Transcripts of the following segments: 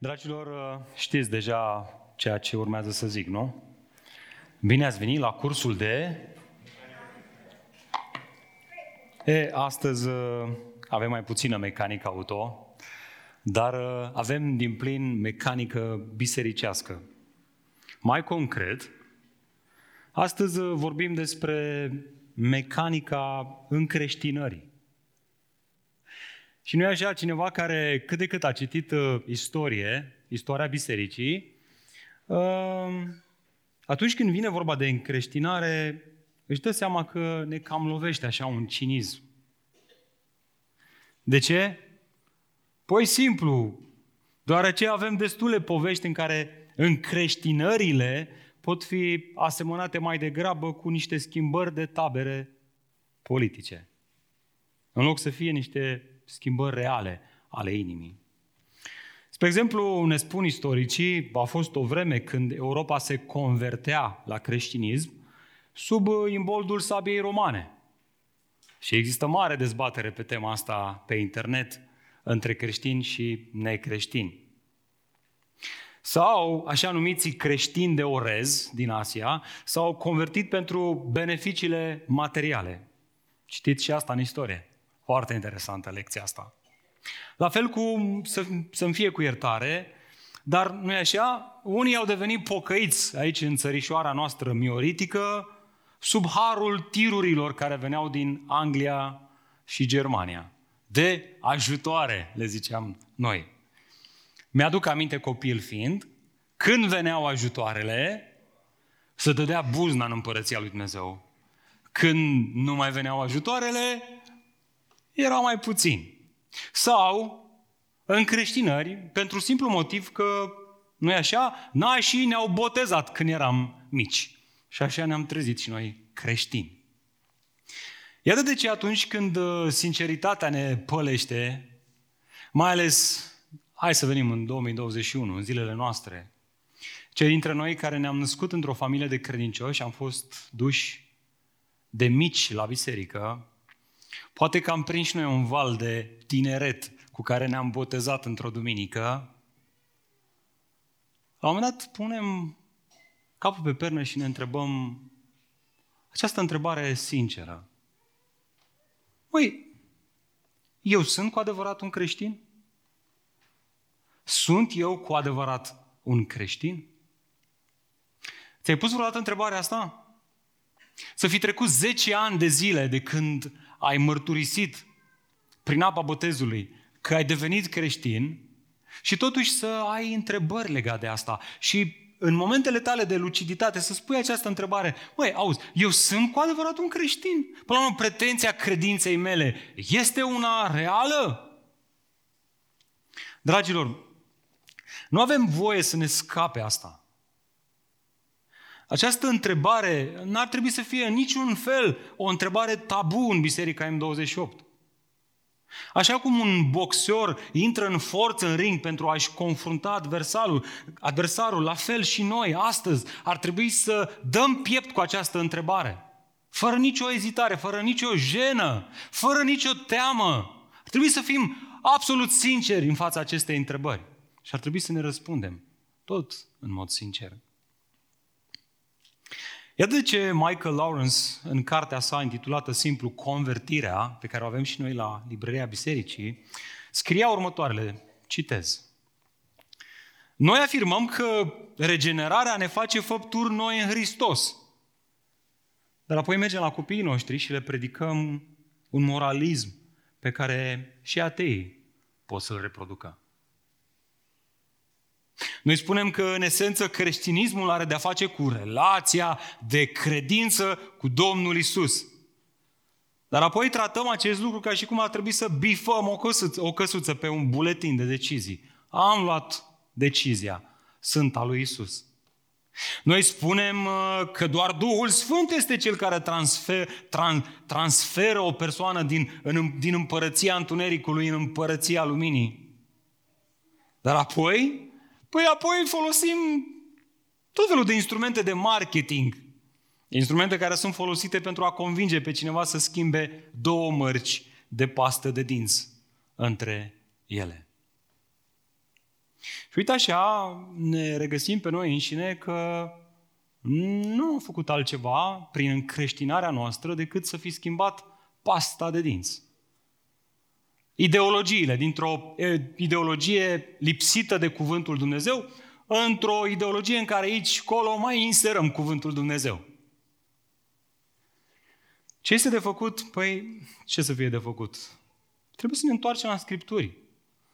Dragilor, știți deja ceea ce urmează să zic, nu? Bine ați venit la cursul de... E, astăzi uh, avem mai puțină mecanică auto, dar uh, avem din plin mecanică bisericească. Mai concret, astăzi uh, vorbim despre mecanica încreștinării. Și nu e așa cineva care cât de cât a citit uh, istorie, istoria bisericii, uh, atunci când vine vorba de încreștinare, își dă seama că ne cam lovește așa un cinism. De ce? Păi simplu, deoarece avem destule povești în care încreștinările pot fi asemănate mai degrabă cu niște schimbări de tabere politice. În loc să fie niște schimbări reale ale inimii. Spre exemplu, ne spun istoricii, a fost o vreme când Europa se convertea la creștinism sub imboldul sabiei romane. Și există mare dezbatere pe tema asta pe internet între creștini și necreștini. Sau așa numiții creștini de orez din Asia s-au convertit pentru beneficiile materiale. Citiți și asta în istorie. Foarte interesantă lecția asta. La fel cu să, să-mi fie cu iertare, dar nu e așa? Unii au devenit pocăiți aici în țărișoara noastră mioritică sub harul tirurilor care veneau din Anglia și Germania. De ajutoare, le ziceam noi. Mi-aduc aminte copil fiind, când veneau ajutoarele, să dădea buzna în împărăția lui Dumnezeu. Când nu mai veneau ajutoarele, erau mai puțini. Sau în creștinări, pentru simplu motiv că, nu așa, nașii ne-au botezat când eram mici. Și așa ne-am trezit și noi creștini. Iată de ce atunci când uh, sinceritatea ne pălește, mai ales, hai să venim în 2021, în zilele noastre, cei dintre noi care ne-am născut într-o familie de credincioși, am fost duși de mici la biserică, Poate că am prins noi un val de tineret cu care ne-am botezat într-o duminică. La un moment dat punem capul pe pernă și ne întrebăm această întrebare sinceră. Măi, eu sunt cu adevărat un creștin? Sunt eu cu adevărat un creștin? Ți-ai pus vreodată întrebarea asta? Să fi trecut 10 ani de zile de când ai mărturisit prin apa botezului că ai devenit creștin și totuși să ai întrebări legate de asta. Și în momentele tale de luciditate să spui această întrebare, măi, auzi, eu sunt cu adevărat un creștin? Până la urmă, pretenția credinței mele este una reală? Dragilor, nu avem voie să ne scape asta. Această întrebare n-ar trebui să fie în niciun fel o întrebare tabu în Biserica M28. Așa cum un boxer intră în forță în ring pentru a-și confrunta adversarul, adversarul, la fel și noi, astăzi, ar trebui să dăm piept cu această întrebare. Fără nicio ezitare, fără nicio jenă, fără nicio teamă. Ar trebui să fim absolut sinceri în fața acestei întrebări. Și ar trebui să ne răspundem, tot în mod sincer. Iată de ce Michael Lawrence, în cartea sa intitulată simplu Convertirea, pe care o avem și noi la Librăria Bisericii, scria următoarele, citez. Noi afirmăm că regenerarea ne face făpturi noi în Hristos. Dar apoi mergem la copiii noștri și le predicăm un moralism pe care și atei pot să-l reproducă. Noi spunem că, în esență, creștinismul are de-a face cu relația de credință cu Domnul Isus. Dar apoi tratăm acest lucru ca și cum ar trebui să bifăm o căsuță, o căsuță pe un buletin de decizii. Am luat decizia. Sunt al lui Isus. Noi spunem uh, că doar Duhul Sfânt este cel care transfer, tran, transferă o persoană din, în, din împărăția întunericului în împărăția luminii. Dar apoi Păi apoi folosim tot felul de instrumente de marketing. Instrumente care sunt folosite pentru a convinge pe cineva să schimbe două mărci de pastă de dinți între ele. Și uite așa, ne regăsim pe noi înșine că nu am făcut altceva prin încreștinarea noastră decât să fi schimbat pasta de dinți. Ideologiile, dintr-o ideologie lipsită de cuvântul Dumnezeu, într-o ideologie în care aici și acolo mai inserăm cuvântul Dumnezeu. Ce este de făcut? Păi, ce să fie de făcut? Trebuie să ne întoarcem la Scripturi.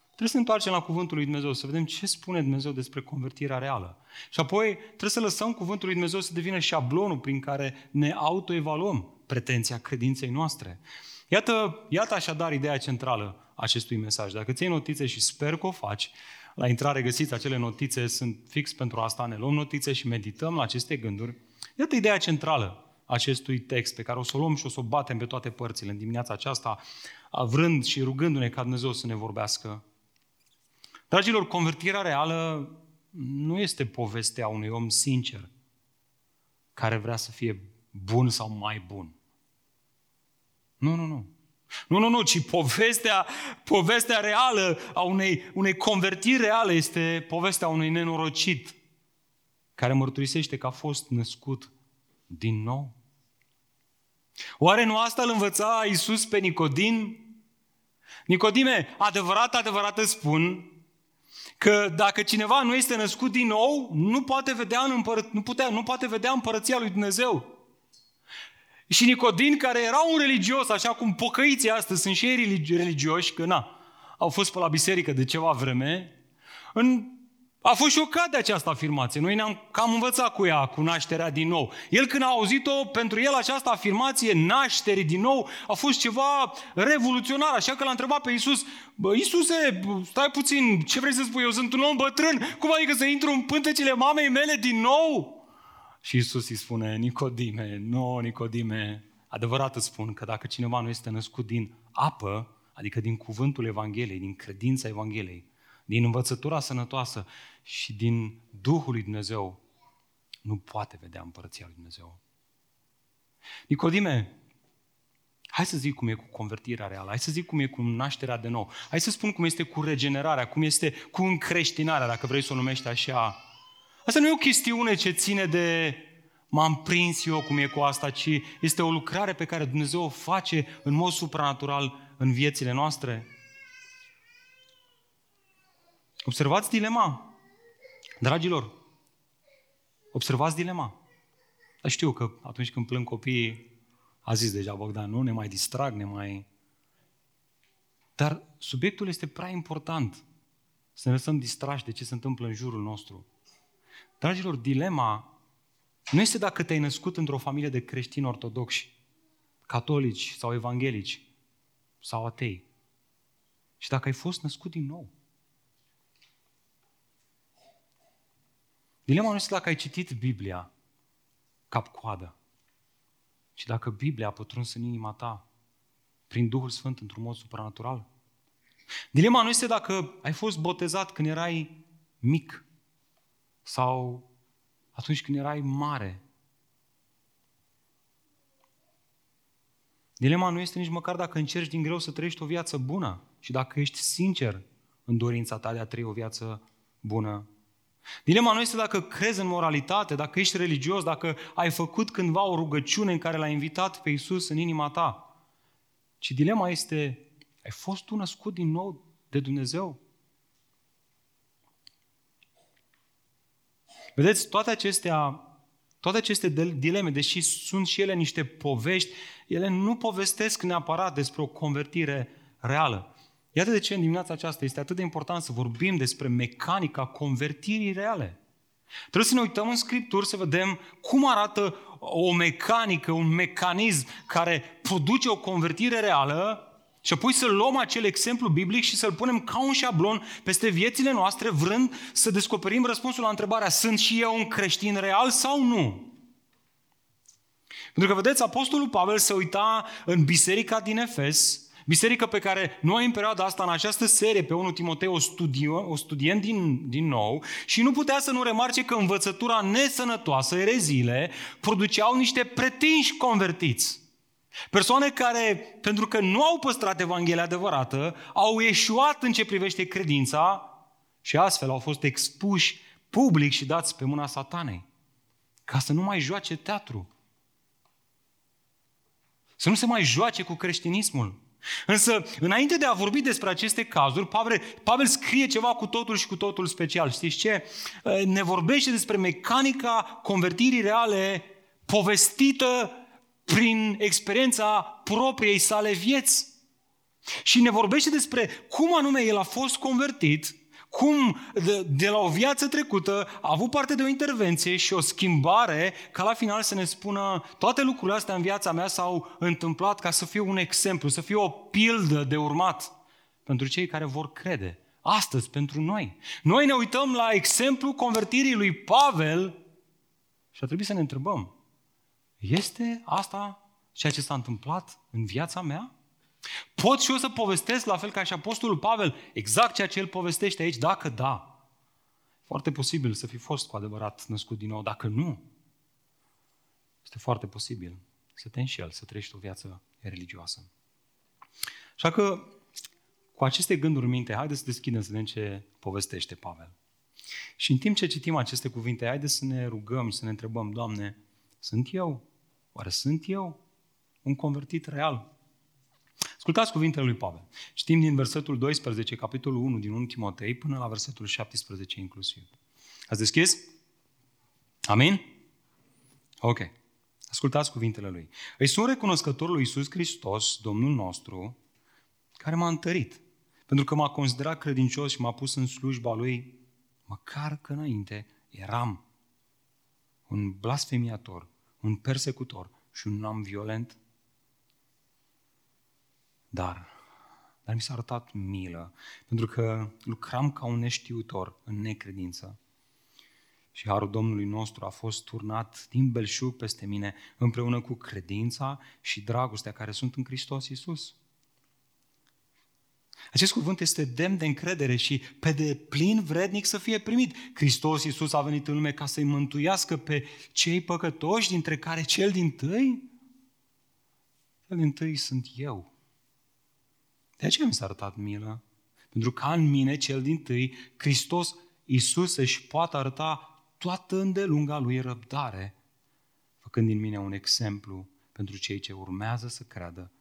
Trebuie să ne întoarcem la Cuvântul lui Dumnezeu, să vedem ce spune Dumnezeu despre convertirea reală. Și apoi trebuie să lăsăm Cuvântul lui Dumnezeu să devină șablonul prin care ne autoevaluăm pretenția credinței noastre. Iată, iată așadar ideea centrală a acestui mesaj. Dacă ții notițe și sper că o faci, la intrare găsiți acele notițe, sunt fix pentru asta, ne luăm notițe și medităm la aceste gânduri. Iată ideea centrală a acestui text pe care o să o luăm și o să o batem pe toate părțile în dimineața aceasta, vrând și rugându-ne ca Dumnezeu să ne vorbească. Dragilor, convertirea reală nu este povestea unui om sincer care vrea să fie bun sau mai bun. Nu, nu, nu. Nu, nu, nu, ci povestea, povestea reală a unei, unei convertiri reale este povestea unui nenorocit care mărturisește că a fost născut din nou. Oare nu asta îl învăța Iisus pe Nicodin? Nicodime, adevărat, adevărat îți spun că dacă cineva nu este născut din nou, nu poate vedea, în împără, nu, putea, nu poate vedea împărăția lui Dumnezeu. Și Nicodin, care era un religios, așa cum pocăiții astăzi sunt și ei religioși, că na, au fost pe la biserică de ceva vreme, în, a fost șocat de această afirmație. Noi ne-am cam învățat cu ea, cu nașterea din nou. El când a auzit-o, pentru el această afirmație, nașterii din nou, a fost ceva revoluționar, așa că l-a întrebat pe Iisus, Iisuse, stai puțin, ce vrei să spui, eu sunt un om bătrân, cum adică să intru în pântecele mamei mele din nou? Și Isus îi spune, Nicodime, nu, Nicodime, adevărat îți spun că dacă cineva nu este născut din apă, adică din cuvântul Evangheliei, din credința Evangheliei, din învățătura sănătoasă și din Duhul lui Dumnezeu, nu poate vedea împărăția lui Dumnezeu. Nicodime, hai să zic cum e cu convertirea reală, hai să zic cum e cu nașterea de nou, hai să spun cum este cu regenerarea, cum este cu încreștinarea, dacă vrei să o numești așa, Asta nu e o chestiune ce ține de m-am prins eu cum e cu asta, ci este o lucrare pe care Dumnezeu o face în mod supranatural în viețile noastre. Observați dilema. Dragilor, observați dilema. Dar știu că atunci când plâng copiii, a zis deja Bogdan, nu ne mai distrag, ne mai... Dar subiectul este prea important să ne lăsăm distrași de ce se întâmplă în jurul nostru. Dragilor, dilema nu este dacă te-ai născut într-o familie de creștini ortodoxi, catolici sau evanghelici sau atei. Și dacă ai fost născut din nou. Dilema nu este dacă ai citit Biblia cap-coadă, ci dacă Biblia a pătruns în inima ta prin Duhul Sfânt într-un mod supranatural. Dilema nu este dacă ai fost botezat când erai mic sau atunci când erai mare. Dilema nu este nici măcar dacă încerci din greu să trăiești o viață bună și dacă ești sincer în dorința ta de a trăi o viață bună. Dilema nu este dacă crezi în moralitate, dacă ești religios, dacă ai făcut cândva o rugăciune în care l-ai invitat pe Isus în inima ta. Ci dilema este, ai fost tu născut din nou de Dumnezeu? Vedeți, toate acestea, toate aceste dileme, deși sunt și ele niște povești, ele nu povestesc neapărat despre o convertire reală. Iată de ce în dimineața aceasta este atât de important să vorbim despre mecanica convertirii reale. Trebuie să ne uităm în Scripturi să vedem cum arată o mecanică, un mecanism care produce o convertire reală și apoi să luăm acel exemplu biblic și să-l punem ca un șablon peste viețile noastre, vrând să descoperim răspunsul la întrebarea, sunt și eu un creștin real sau nu? Pentru că, vedeți, Apostolul Pavel se uita în biserica din Efes, biserică pe care noi în perioada asta, în această serie, pe 1 Timotei, o, studio, o studiem din, din nou și nu putea să nu remarce că învățătura nesănătoasă, ereziile, produceau niște pretinși convertiți. Persoane care, pentru că nu au păstrat Evanghelia adevărată, au eșuat în ce privește credința Și astfel au fost expuși public și dați pe mâna satanei. Ca să nu mai joace teatru. Să nu se mai joace cu creștinismul. Însă, înainte de a vorbi despre aceste cazuri, Pavel, Pavel scrie ceva cu totul și cu totul special. Știți ce? Ne vorbește despre mecanica convertirii reale povestită prin experiența propriei sale vieți. Și ne vorbește despre cum anume el a fost convertit, cum de, de la o viață trecută a avut parte de o intervenție și o schimbare ca la final să ne spună toate lucrurile astea în viața mea s-au întâmplat ca să fie un exemplu, să fie o pildă de urmat pentru cei care vor crede. Astăzi, pentru noi. Noi ne uităm la exemplu convertirii lui Pavel și ar trebui să ne întrebăm, este asta ceea ce s-a întâmplat în viața mea? Pot și eu să povestesc la fel ca și Apostolul Pavel exact ceea ce el povestește aici? Dacă da, foarte posibil să fi fost cu adevărat născut din nou. Dacă nu, este foarte posibil să te înșel, să trăiești o viață religioasă. Așa că, cu aceste gânduri în minte, haideți să deschidem să vedem ce povestește Pavel. Și în timp ce citim aceste cuvinte, haideți să ne rugăm și să ne întrebăm, Doamne, sunt eu? Oare sunt eu un convertit real? Ascultați cuvintele lui Pavel. Știm din versetul 12, capitolul 1 din 1 Timotei, până la versetul 17 inclusiv. Ați deschis? Amin? Ok. Ascultați cuvintele lui. Îi sunt recunoscător lui Iisus Hristos, Domnul nostru, care m-a întărit. Pentru că m-a considerat credincios și m-a pus în slujba lui, măcar că înainte eram un blasfemiator, un persecutor și un om violent dar, dar mi s-a arătat milă, pentru că lucram ca un neștiutor în necredință. Și harul Domnului nostru a fost turnat din belșug peste mine împreună cu credința și dragostea care sunt în Hristos Iisus. Acest cuvânt este demn de încredere și pe deplin vrednic să fie primit. Hristos Iisus a venit în lume ca să-i mântuiască pe cei păcătoși, dintre care cel din tâi? Cel din tâi sunt eu. De aceea mi s-a arătat milă. Pentru ca în mine, cel din tâi, Hristos Iisus își poate arăta toată îndelunga lui răbdare, făcând din mine un exemplu pentru cei ce urmează să creadă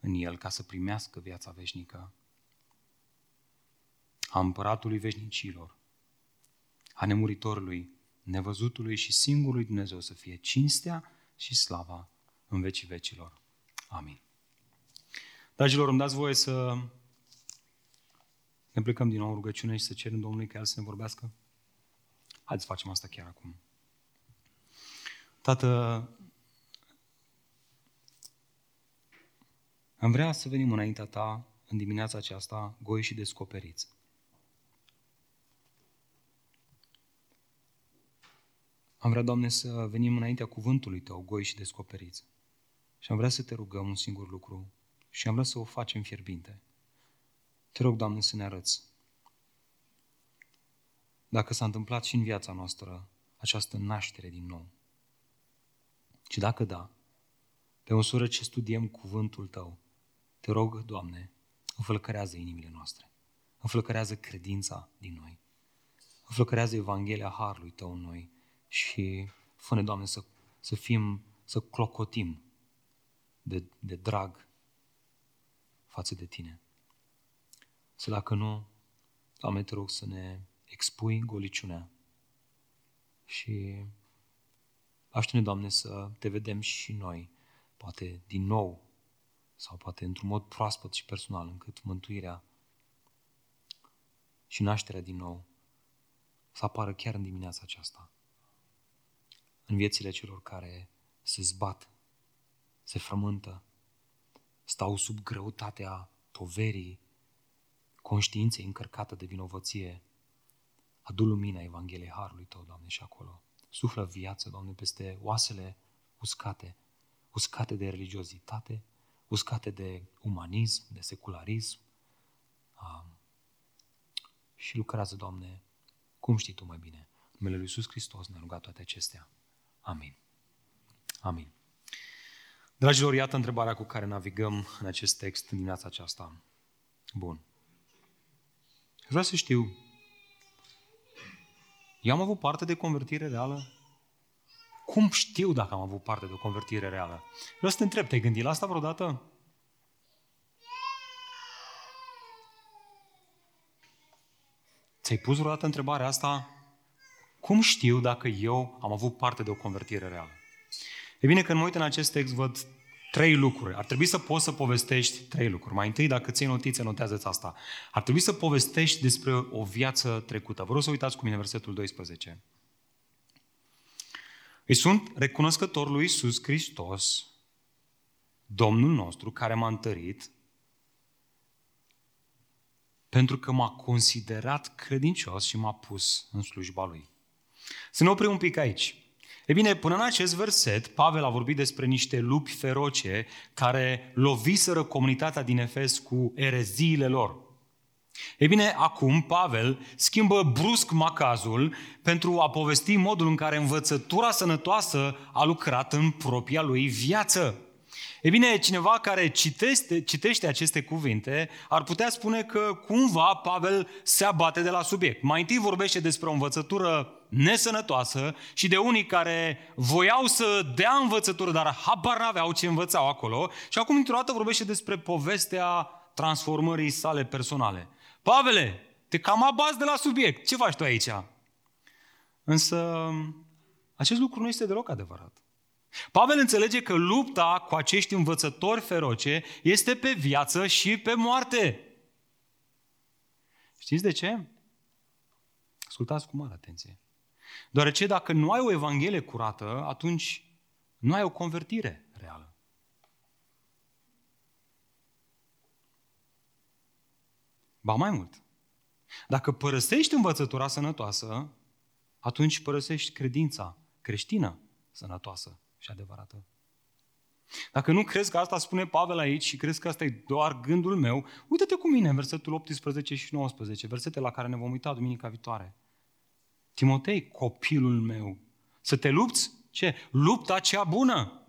în El ca să primească viața veșnică. A împăratului veșnicilor, a nemuritorului, nevăzutului și singurului Dumnezeu să fie cinstea și slava în vecii vecilor. Amin. Dragilor, îmi dați voie să ne plecăm din nou în rugăciune și să cerem Domnului ca El să ne vorbească? Haideți să facem asta chiar acum. Tată, am vrea să venim înaintea Ta în dimineața aceasta goi și descoperiți. Am vrea, Doamne, să venim înaintea cuvântului Tău, goi și descoperiți. Și am vrea să Te rugăm un singur lucru, și am vrea să o facem fierbinte. Te rog, Doamne, să ne arăți. Dacă s-a întâmplat și în viața noastră această naștere din nou. Și dacă da, pe măsură ce studiem cuvântul Tău, te rog, Doamne, înflăcărează inimile noastre, înflăcărează credința din noi, înflăcărează Evanghelia Harului Tău în noi și fă Doamne, să, să fim, să clocotim de, de drag față de tine. Să dacă nu, Doamne, te rog să ne expui goliciunea și aștept Doamne, să te vedem și noi, poate din nou, sau poate într-un mod proaspăt și personal, încât mântuirea și nașterea din nou să apară chiar în dimineața aceasta. În viețile celor care se zbat, se frământă, stau sub greutatea poverii conștiinței încărcată de vinovăție. Adu lumina Evangheliei Harului Tău, Doamne, și acolo. Suflă viață, Doamne, peste oasele uscate, uscate de religiozitate, uscate de umanism, de secularism. Um, și lucrează, Doamne, cum știi Tu mai bine. În numele Lui Iisus Hristos ne-a rugat toate acestea. Amin. Amin. Dragilor, iată întrebarea cu care navigăm în acest text în dimineața aceasta. Bun. Vreau să știu, Eu am avut parte de convertire reală? Cum știu dacă am avut parte de o convertire reală? Vreau să te întreb, te-ai gândit la asta vreodată? Ți-ai pus vreodată întrebarea asta? Cum știu dacă eu am avut parte de o convertire reală? E bine, când mă uit în acest text, văd trei lucruri. Ar trebui să poți să povestești trei lucruri. Mai întâi, dacă ții notițe, notează-ți asta. Ar trebui să povestești despre o viață trecută. Vă rog să uitați cu mine versetul 12. Îi sunt recunoscător lui Iisus Hristos, Domnul nostru, care m-a întărit, pentru că m-a considerat credincios și m-a pus în slujba Lui. Să ne oprim un pic aici. E bine, până în acest verset, Pavel a vorbit despre niște lupi feroce care loviseră comunitatea din Efes cu ereziile lor. E bine, acum Pavel schimbă brusc macazul pentru a povesti modul în care învățătura sănătoasă a lucrat în propria lui viață. E bine, cineva care citește, citește aceste cuvinte ar putea spune că cumva Pavel se abate de la subiect. Mai întâi vorbește despre o învățătură nesănătoasă și de unii care voiau să dea învățătură, dar habar n-aveau ce învățau acolo și acum într-o dată vorbește despre povestea transformării sale personale. Pavele, te cam abazi de la subiect. Ce faci tu aici? Însă, acest lucru nu este deloc adevărat. Pavel înțelege că lupta cu acești învățători feroce este pe viață și pe moarte. Știți de ce? Ascultați cu mare atenție. Deoarece dacă nu ai o evanghelie curată, atunci nu ai o convertire reală. Ba mai mult, dacă părăsești învățătura sănătoasă, atunci părăsești credința creștină sănătoasă și adevărată. Dacă nu crezi că asta spune Pavel aici și crezi că asta e doar gândul meu, uite-te cu mine în versetul 18 și 19, versete la care ne vom uita duminica viitoare. Timotei, copilul meu, să te lupți? Ce? Lupta cea bună.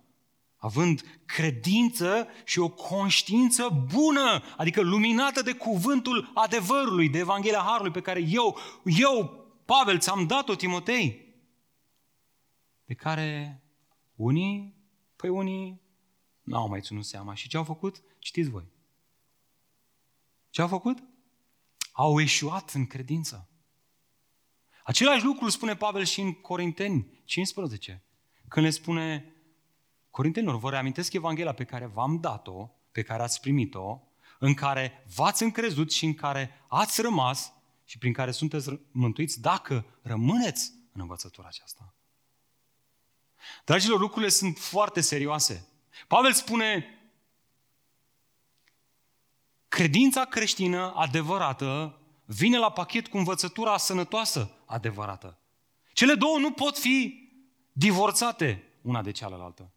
Având credință și o conștiință bună, adică luminată de cuvântul adevărului, de Evanghelia Harului pe care eu, eu, Pavel, ți-am dat-o, Timotei, pe care unii, păi unii n-au mai ținut seama. Și ce au făcut? Știți voi. Ce au făcut? Au eșuat în credință. Același lucru spune Pavel și în Corinteni 15, când le spune Corintenilor, vă reamintesc Evanghelia pe care v-am dat-o, pe care ați primit-o, în care v-ați încrezut și în care ați rămas și prin care sunteți mântuiți dacă rămâneți în învățătura aceasta. Dragilor, lucrurile sunt foarte serioase. Pavel spune, credința creștină adevărată vine la pachet cu învățătura sănătoasă adevărată. Cele două nu pot fi divorțate una de cealaltă.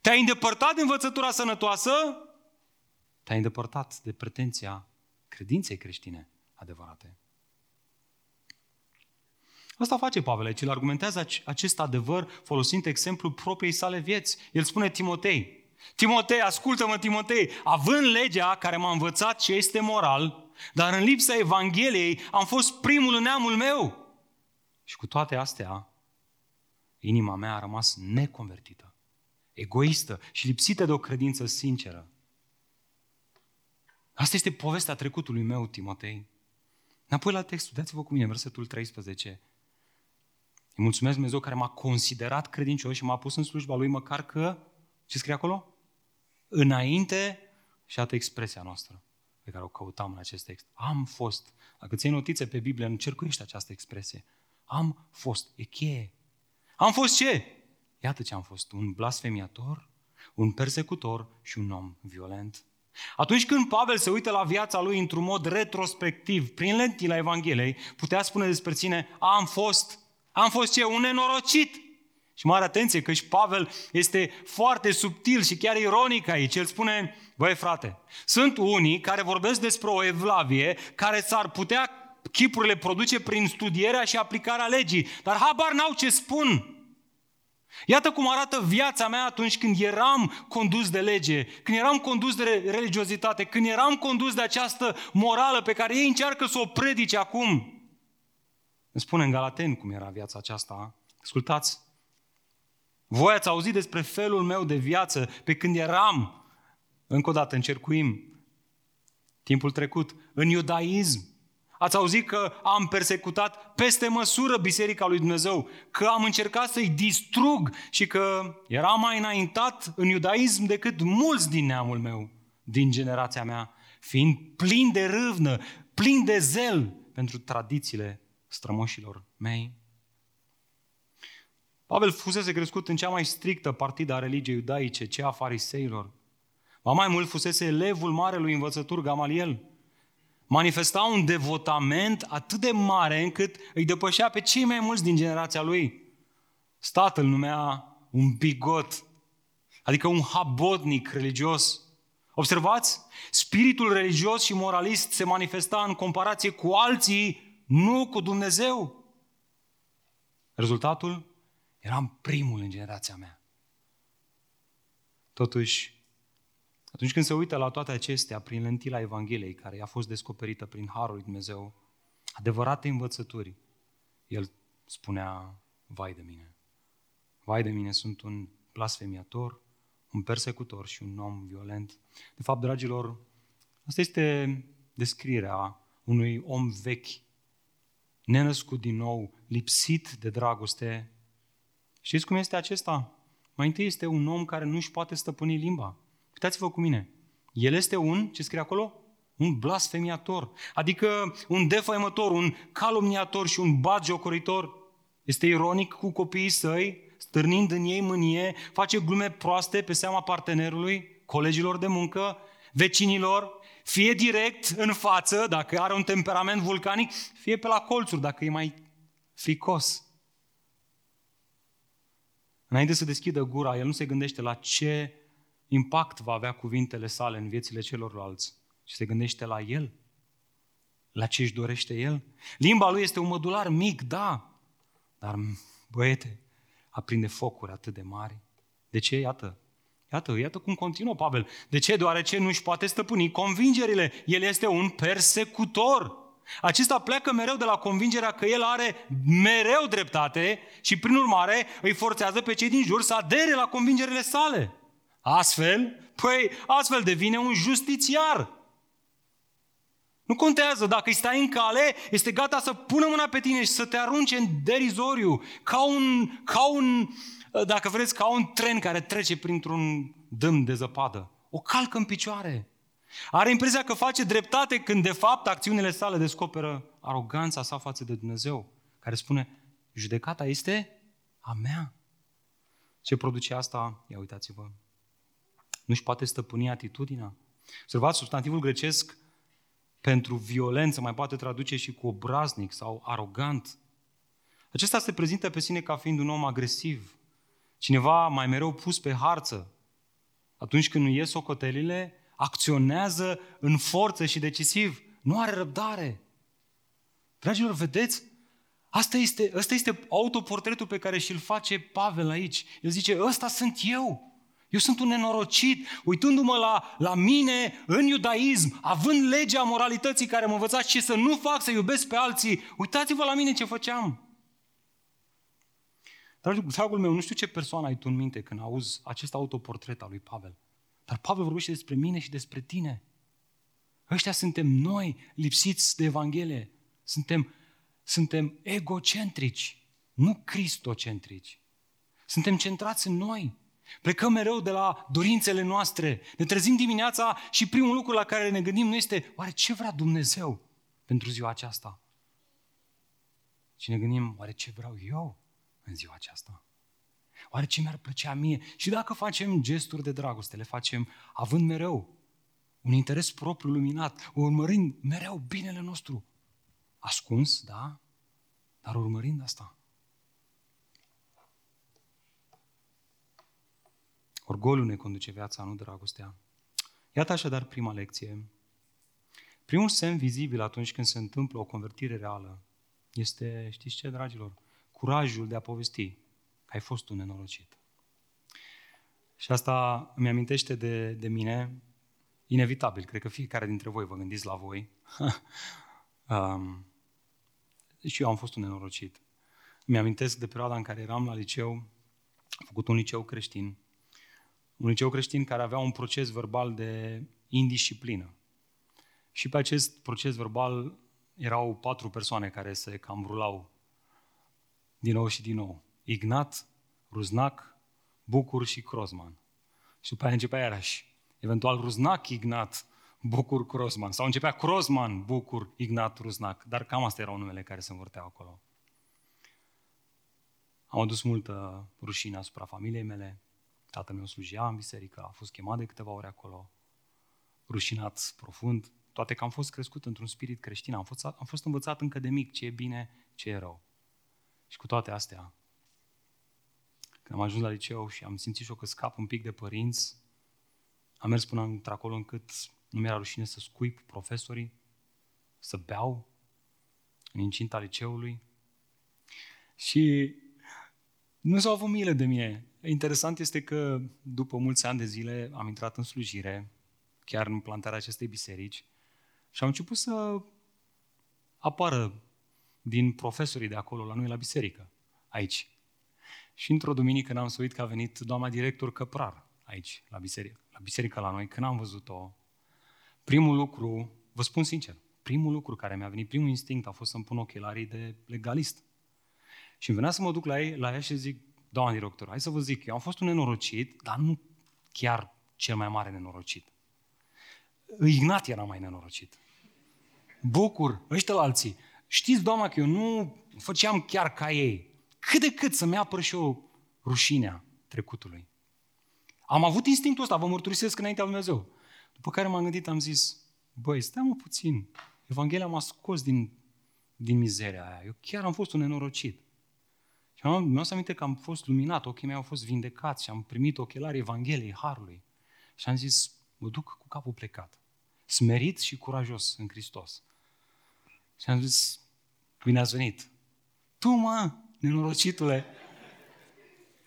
Te-ai îndepărtat de învățătura sănătoasă, te-ai îndepărtat de pretenția credinței creștine adevărate. Asta face Pavel aici, el argumentează acest adevăr folosind exemplul propriei sale vieți. El spune Timotei, Timotei, ascultă-mă Timotei, având legea care m-a învățat ce este moral, dar în lipsa Evangheliei am fost primul în neamul meu. Și cu toate astea, inima mea a rămas neconvertită, egoistă și lipsită de o credință sinceră. Asta este povestea trecutului meu, Timotei. Înapoi la textul, dați-vă cu mine, versetul 13. Îi mulțumesc Dumnezeu care m-a considerat credincios și m-a pus în slujba Lui, măcar că, ce scrie acolo? Înainte, și atât expresia noastră pe care o căutam în acest text. Am fost. Dacă ții notițe pe Biblie, încercuiește această expresie. Am fost. E cheie. Am fost ce? Iată ce am fost. Un blasfemiator, un persecutor și un om violent. Atunci când Pavel se uită la viața lui într-un mod retrospectiv, prin lentila Evangheliei, putea spune despre sine, am fost am fost ce? Un nenorocit. Și mare atenție că și Pavel este foarte subtil și chiar ironic aici. El spune, băi frate, sunt unii care vorbesc despre o evlavie care s-ar putea chipurile produce prin studierea și aplicarea legii, dar habar n-au ce spun. Iată cum arată viața mea atunci când eram condus de lege, când eram condus de religiozitate, când eram condus de această morală pe care ei încearcă să o predice acum. Îmi spune în Galateni cum era viața aceasta. Ascultați, voi ați auzit despre felul meu de viață pe când eram, încă o dată încercuim, timpul trecut, în iudaism. Ați auzit că am persecutat peste măsură Biserica lui Dumnezeu, că am încercat să-i distrug și că era mai înaintat în iudaism decât mulți din neamul meu, din generația mea, fiind plin de râvnă, plin de zel pentru tradițiile strămoșilor mei. Pavel fusese crescut în cea mai strictă partidă a religiei iudaice, cea a fariseilor. Ba mai mult fusese elevul marelui învățătur Gamaliel. Manifesta un devotament atât de mare încât îi depășea pe cei mai mulți din generația lui. Statul numea un bigot, adică un habotnic religios. Observați? Spiritul religios și moralist se manifesta în comparație cu alții, nu cu Dumnezeu. Rezultatul? Eram primul în generația mea. Totuși, atunci când se uită la toate acestea prin lentila Evangheliei, care i-a fost descoperită prin Harul lui Dumnezeu, adevărate învățături, el spunea, vai de mine, vai de mine, sunt un blasfemiator, un persecutor și un om violent. De fapt, dragilor, asta este descrierea unui om vechi, nenăscut din nou, lipsit de dragoste. Știți cum este acesta? Mai întâi este un om care nu își poate stăpâni limba. Uitați-vă cu mine. El este un, ce scrie acolo? Un blasfemiator, adică un defăimător, un calumniator și un batjocoritor. Este ironic cu copiii săi, stârnind în ei mânie, face glume proaste pe seama partenerului, colegilor de muncă, vecinilor, fie direct în față, dacă are un temperament vulcanic, fie pe la colțuri, dacă e mai fricos. Înainte să deschidă gura, el nu se gândește la ce impact va avea cuvintele sale în viețile celorlalți, ci se gândește la el, la ce își dorește el. Limba lui este un mădular mic, da, dar băiete, aprinde focuri atât de mari. De ce? Iată, Iată, iată cum continuă Pavel. De ce? Deoarece nu își poate stăpâni convingerile. El este un persecutor. Acesta pleacă mereu de la convingerea că el are mereu dreptate și prin urmare îi forțează pe cei din jur să adere la convingerile sale. Astfel, păi, astfel devine un justițiar. Nu contează, dacă îi stai în cale, este gata să pună mâna pe tine și să te arunce în derizoriu, ca un, ca un, dacă vreți, ca un tren care trece printr-un dâm de zăpadă. O calcă în picioare. Are impresia că face dreptate când de fapt acțiunile sale descoperă aroganța sa față de Dumnezeu, care spune, judecata este a mea. Ce produce asta? Ia uitați-vă. Nu-și poate stăpâni atitudinea. Observați, substantivul grecesc pentru violență mai poate traduce și cu obraznic sau arogant. Acesta se prezintă pe sine ca fiind un om agresiv, cineva mai mereu pus pe harță. Atunci când nu ies socotelile, acționează în forță și decisiv. Nu are răbdare. Dragilor, vedeți? Asta este, asta este autoportretul pe care și-l face Pavel aici. El zice, ăsta sunt eu. Eu sunt un nenorocit, uitându-mă la, la mine în iudaism, având legea moralității care mă învăța ce să nu fac, să iubesc pe alții. Uitați-vă la mine ce făceam. Dragul meu, nu știu ce persoană ai tu în minte când auzi acest autoportret al lui Pavel. Dar Pavel vorbește despre mine și despre tine. Ăștia suntem noi, lipsiți de Evanghelie. Suntem, suntem egocentrici, nu cristocentrici. Suntem centrați în noi. Plecăm mereu de la dorințele noastre. Ne trezim dimineața și primul lucru la care ne gândim nu este oare ce vrea Dumnezeu pentru ziua aceasta? Și ne gândim, oare ce vreau eu în ziua aceasta? Oare ce mi-ar plăcea mie? Și dacă facem gesturi de dragoste, le facem având mereu un interes propriu luminat, urmărind mereu binele nostru. Ascuns, da? Dar urmărind asta. Orgoliul ne conduce viața, nu dragostea. Iată așadar prima lecție. Primul semn vizibil atunci când se întâmplă o convertire reală este, știți ce, dragilor? Curajul de a povesti că ai fost un nenorocit. Și asta îmi amintește de, de mine, inevitabil. Cred că fiecare dintre voi vă gândiți la voi. um, și eu am fost un nenorocit. Mi-amintesc de perioada în care eram la liceu, am făcut un liceu creștin, un liceu creștin care avea un proces verbal de indisciplină. Și pe acest proces verbal erau patru persoane care se cam rulau din nou și din nou. Ignat, Ruznac, Bucur și Crozman. Și după aia începea iarăși. Eventual Ruznac, Ignat, Bucur, Crozman. Sau începea Crozman, Bucur, Ignat, Ruznac. Dar cam astea erau numele care se învârteau acolo. Am adus multă rușine asupra familiei mele. Tatăl meu slujea în biserică, a fost chemat de câteva ore acolo. Rușinat profund, toate că am fost crescut într-un spirit creștin, am fost, am fost învățat încă de mic ce e bine, ce e rău. Și cu toate astea, când am ajuns la liceu și am simțit și eu că scap un pic de părinți, am mers până într-acolo încât nu mi-era rușine să scuip profesorii, să beau în incinta liceului. Și nu s-au avut milă de mine. Interesant este că după mulți ani de zile am intrat în slujire, chiar în plantarea acestei biserici, și am început să apară din profesorii de acolo la noi la biserică, aici. Și într-o duminică n-am să uit că a venit doamna director Căprar aici, la biserică, la biserică la noi, când am văzut-o. Primul lucru, vă spun sincer, primul lucru care mi-a venit, primul instinct a fost să-mi pun ochelarii de legalist. Și venea să mă duc la, ei, la ea și zic, doamna director, hai să vă zic, eu am fost un nenorocit, dar nu chiar cel mai mare nenorocit. Ignat era mai nenorocit. Bucur, ăștia la alții. Știți, doamna, că eu nu făceam chiar ca ei. Cât de cât să-mi apăr și eu rușinea trecutului. Am avut instinctul ăsta, vă mărturisesc înaintea lui Dumnezeu. După care m-am gândit, am zis, băi, stai mă puțin. Evanghelia m-a scos din, din mizeria aia. Eu chiar am fost un nenorocit. Și am, mi-am să aminte că am fost luminat, ochii mei au fost vindecați și am primit ochelari Evangheliei, Harului. Și am zis, mă duc cu capul plecat. Smerit și curajos în Hristos. Și am zis, bine ați venit. Tu, mă, nenorocitule.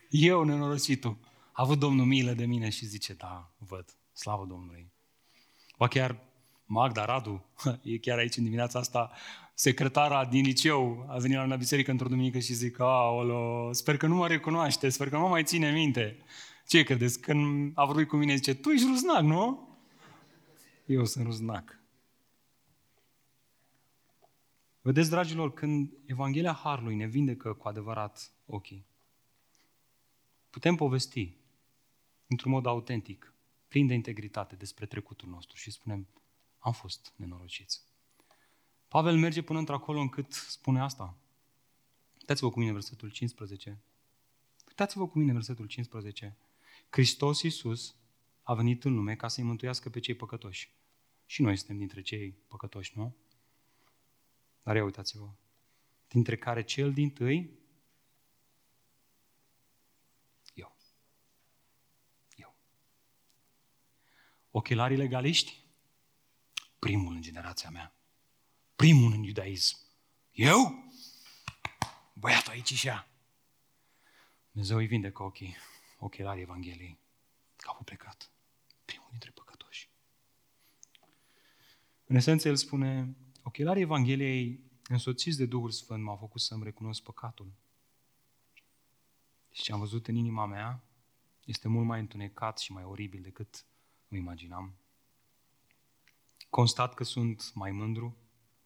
Eu, nenorocitul. A avut Domnul milă de mine și zice, da, văd, slavă Domnului. Ba chiar Magda Radu, e chiar aici în dimineața asta, secretara din liceu a venit la biserică într-o duminică și zic, aolo, sper că nu mă recunoaște, sper că nu mă mai ține minte. Ce credeți? Când a vorbit cu mine, zice, tu ești ruznac, nu? Eu sunt ruznac. Vedeți, dragilor, când Evanghelia Harului ne vindecă cu adevărat ochii, putem povesti într-un mod autentic, plin de integritate despre trecutul nostru și spunem, am fost nenorociți. Pavel merge până într-acolo încât spune asta. Uitați-vă cu mine versetul 15. Uitați-vă cu mine versetul 15. Hristos Iisus a venit în lume ca să-i mântuiască pe cei păcătoși. Și noi suntem dintre cei păcătoși, nu? Dar ia uitați-vă. Dintre care cel din tâi, eu. Eu. Ochelarii legaliști, primul în generația mea. Primul în iudaism. Eu? Băiatul aici și ea. Dumnezeu îi vindecă ochii, ochelarii Evangheliei. Capul plecat. Primul dintre păcătoși. În esență, el spune, Ochelarii Evangheliei însoțiți de Duhul Sfânt m-au făcut să-mi recunosc păcatul. Și ce am văzut în inima mea este mult mai întunecat și mai oribil decât îmi imaginam. Constat că sunt mai mândru,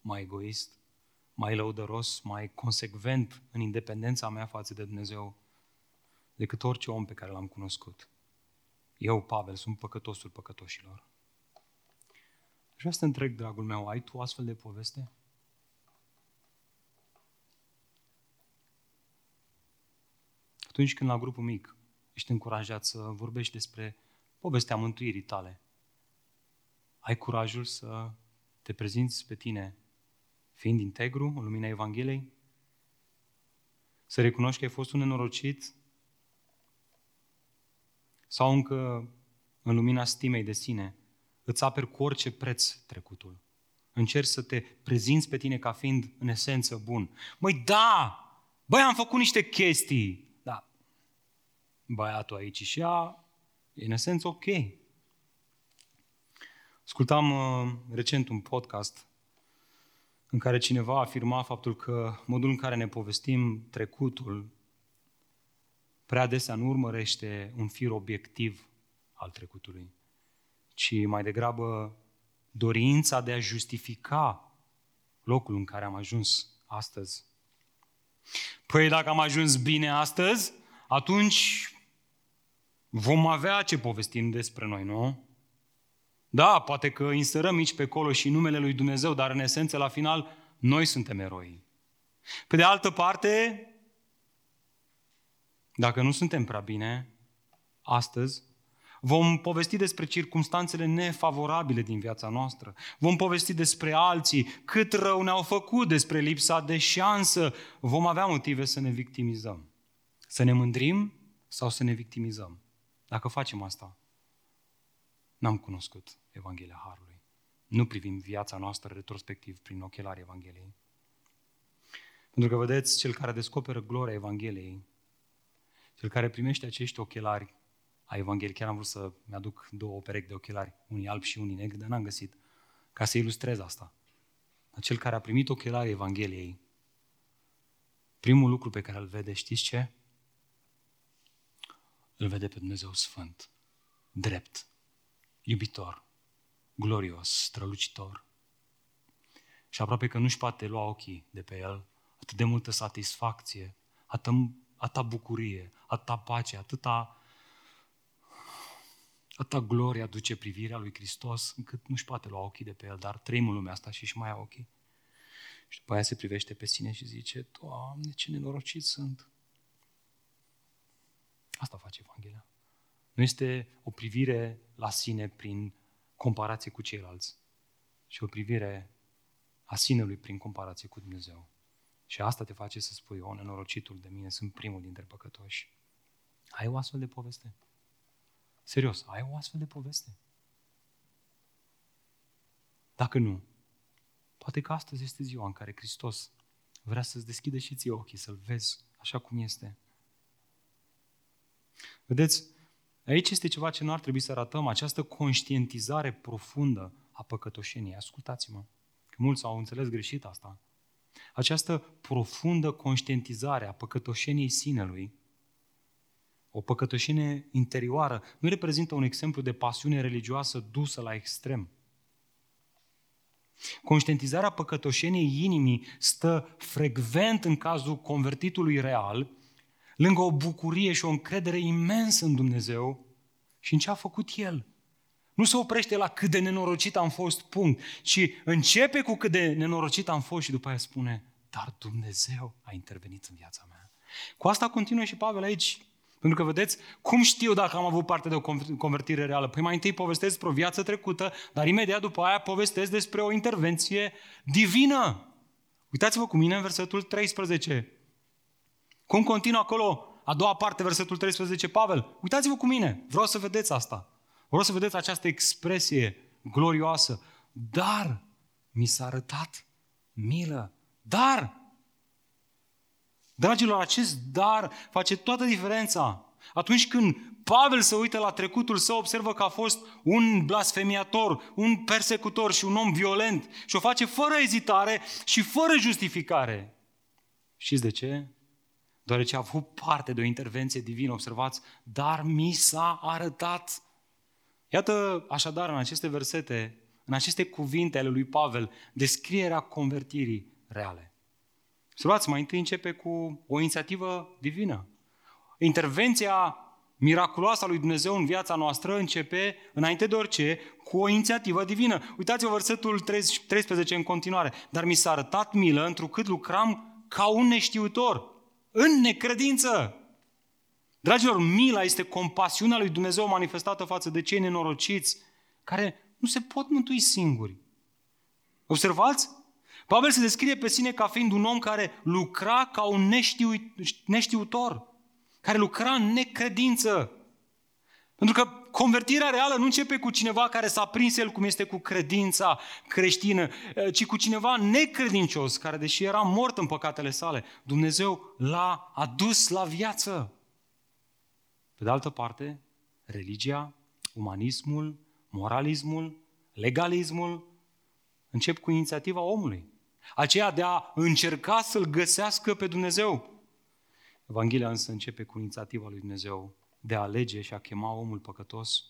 mai egoist, mai lăudăros, mai consecvent în independența mea față de Dumnezeu decât orice om pe care l-am cunoscut. Eu, Pavel, sunt păcătosul păcătoșilor. Și vrea să te întreg, dragul meu, ai tu astfel de poveste? Atunci când la grupul mic ești încurajat să vorbești despre povestea mântuirii tale, ai curajul să te prezinți pe tine fiind integru în lumina Evangheliei? Să recunoști că ai fost un nenorocit? Sau încă în lumina stimei de sine, îți aperi cu orice preț trecutul. Încerci să te prezinți pe tine ca fiind în esență bun. Măi, da! Băi, am făcut niște chestii. Da. Băiatul aici și ea e în esență ok. Ascultam uh, recent un podcast în care cineva afirma faptul că modul în care ne povestim trecutul prea adesea nu urmărește un fir obiectiv al trecutului, ci mai degrabă dorința de a justifica locul în care am ajuns astăzi. Păi dacă am ajuns bine astăzi, atunci vom avea ce povestim despre noi, nu? Da, poate că inserăm mici pe acolo și numele lui Dumnezeu, dar în esență, la final, noi suntem eroi. Pe de altă parte, dacă nu suntem prea bine, astăzi, Vom povesti despre circumstanțele nefavorabile din viața noastră. Vom povesti despre alții, cât rău ne-au făcut, despre lipsa de șansă. Vom avea motive să ne victimizăm. Să ne mândrim sau să ne victimizăm. Dacă facem asta, n-am cunoscut Evanghelia Harului. Nu privim viața noastră retrospectiv prin ochelari Evangheliei. Pentru că, vedeți, cel care descoperă gloria Evangheliei, cel care primește acești ochelari a Evangheliei. Chiar am vrut să mi-aduc două perechi de ochelari, unii albi și unii negri, dar n-am găsit, ca să ilustrez asta. Cel care a primit ochelarii Evangheliei, primul lucru pe care îl vede, știți ce? Îl vede pe Dumnezeu Sfânt, drept, iubitor, glorios, strălucitor. Și aproape că nu-și poate lua ochii de pe el, atât de multă satisfacție, atâta, atâta bucurie, atâta pace, atâta Atâta glorie aduce privirea lui Hristos încât nu-și poate lua ochii de pe el, dar trăim în lumea asta și își mai ia ochii. Și după aia se privește pe sine și zice, Doamne, ce nenorocit sunt. Asta face Evanghelia. Nu este o privire la sine prin comparație cu ceilalți, ci o privire a sinelui prin comparație cu Dumnezeu. Și asta te face să spui, o, nenorocitul de mine, sunt primul dintre păcătoși. Ai o astfel de poveste? Serios, ai o astfel de poveste? Dacă nu, poate că astăzi este ziua în care Hristos vrea să-ți deschidă și ție ochii, să-L vezi așa cum este. Vedeți, aici este ceva ce nu ar trebui să arătăm, această conștientizare profundă a păcătoșeniei. Ascultați-mă, că mulți au înțeles greșit asta. Această profundă conștientizare a păcătoșeniei sinelui o păcătoșenie interioară, nu reprezintă un exemplu de pasiune religioasă dusă la extrem. Conștientizarea păcătoșeniei inimii stă frecvent în cazul convertitului real, lângă o bucurie și o încredere imensă în Dumnezeu și în ce a făcut El. Nu se oprește la cât de nenorocit am fost, punct, ci începe cu cât de nenorocit am fost și după aia spune, dar Dumnezeu a intervenit în viața mea. Cu asta continuă și Pavel aici, pentru că, vedeți, cum știu dacă am avut parte de o convertire reală? Păi mai întâi povestesc despre o viață trecută, dar imediat după aia povestesc despre o intervenție divină. Uitați-vă cu mine în versetul 13. Cum continuă acolo a doua parte, versetul 13, Pavel? Uitați-vă cu mine, vreau să vedeți asta. Vreau să vedeți această expresie glorioasă. Dar mi s-a arătat milă. Dar Dragilor, acest dar face toată diferența. Atunci când Pavel se uită la trecutul său, observă că a fost un blasfemiator, un persecutor și un om violent și o face fără ezitare și fără justificare. Știți de ce? Deoarece a avut parte de o intervenție divină, observați, dar mi s-a arătat. Iată așadar în aceste versete, în aceste cuvinte ale lui Pavel, descrierea convertirii reale. Observați, mai întâi începe cu o inițiativă divină. Intervenția miraculoasă a lui Dumnezeu în viața noastră începe, înainte de orice, cu o inițiativă divină. Uitați-vă versetul 13 în continuare. Dar mi s-a arătat milă întrucât lucram ca un neștiutor, în necredință. Dragilor, mila este compasiunea lui Dumnezeu manifestată față de cei nenorociți, care nu se pot mântui singuri. Observați? Pavel se descrie pe sine ca fiind un om care lucra ca un neștiu, neștiutor, care lucra în necredință. Pentru că convertirea reală nu începe cu cineva care s-a prins el cum este cu credința creștină, ci cu cineva necredincios, care deși era mort în păcatele sale, Dumnezeu l-a adus la viață. Pe de altă parte, religia, umanismul, moralismul, legalismul încep cu inițiativa omului. Aceea de a încerca să-L găsească pe Dumnezeu. Evanghelia însă începe cu inițiativa lui Dumnezeu de a alege și a chema omul păcătos.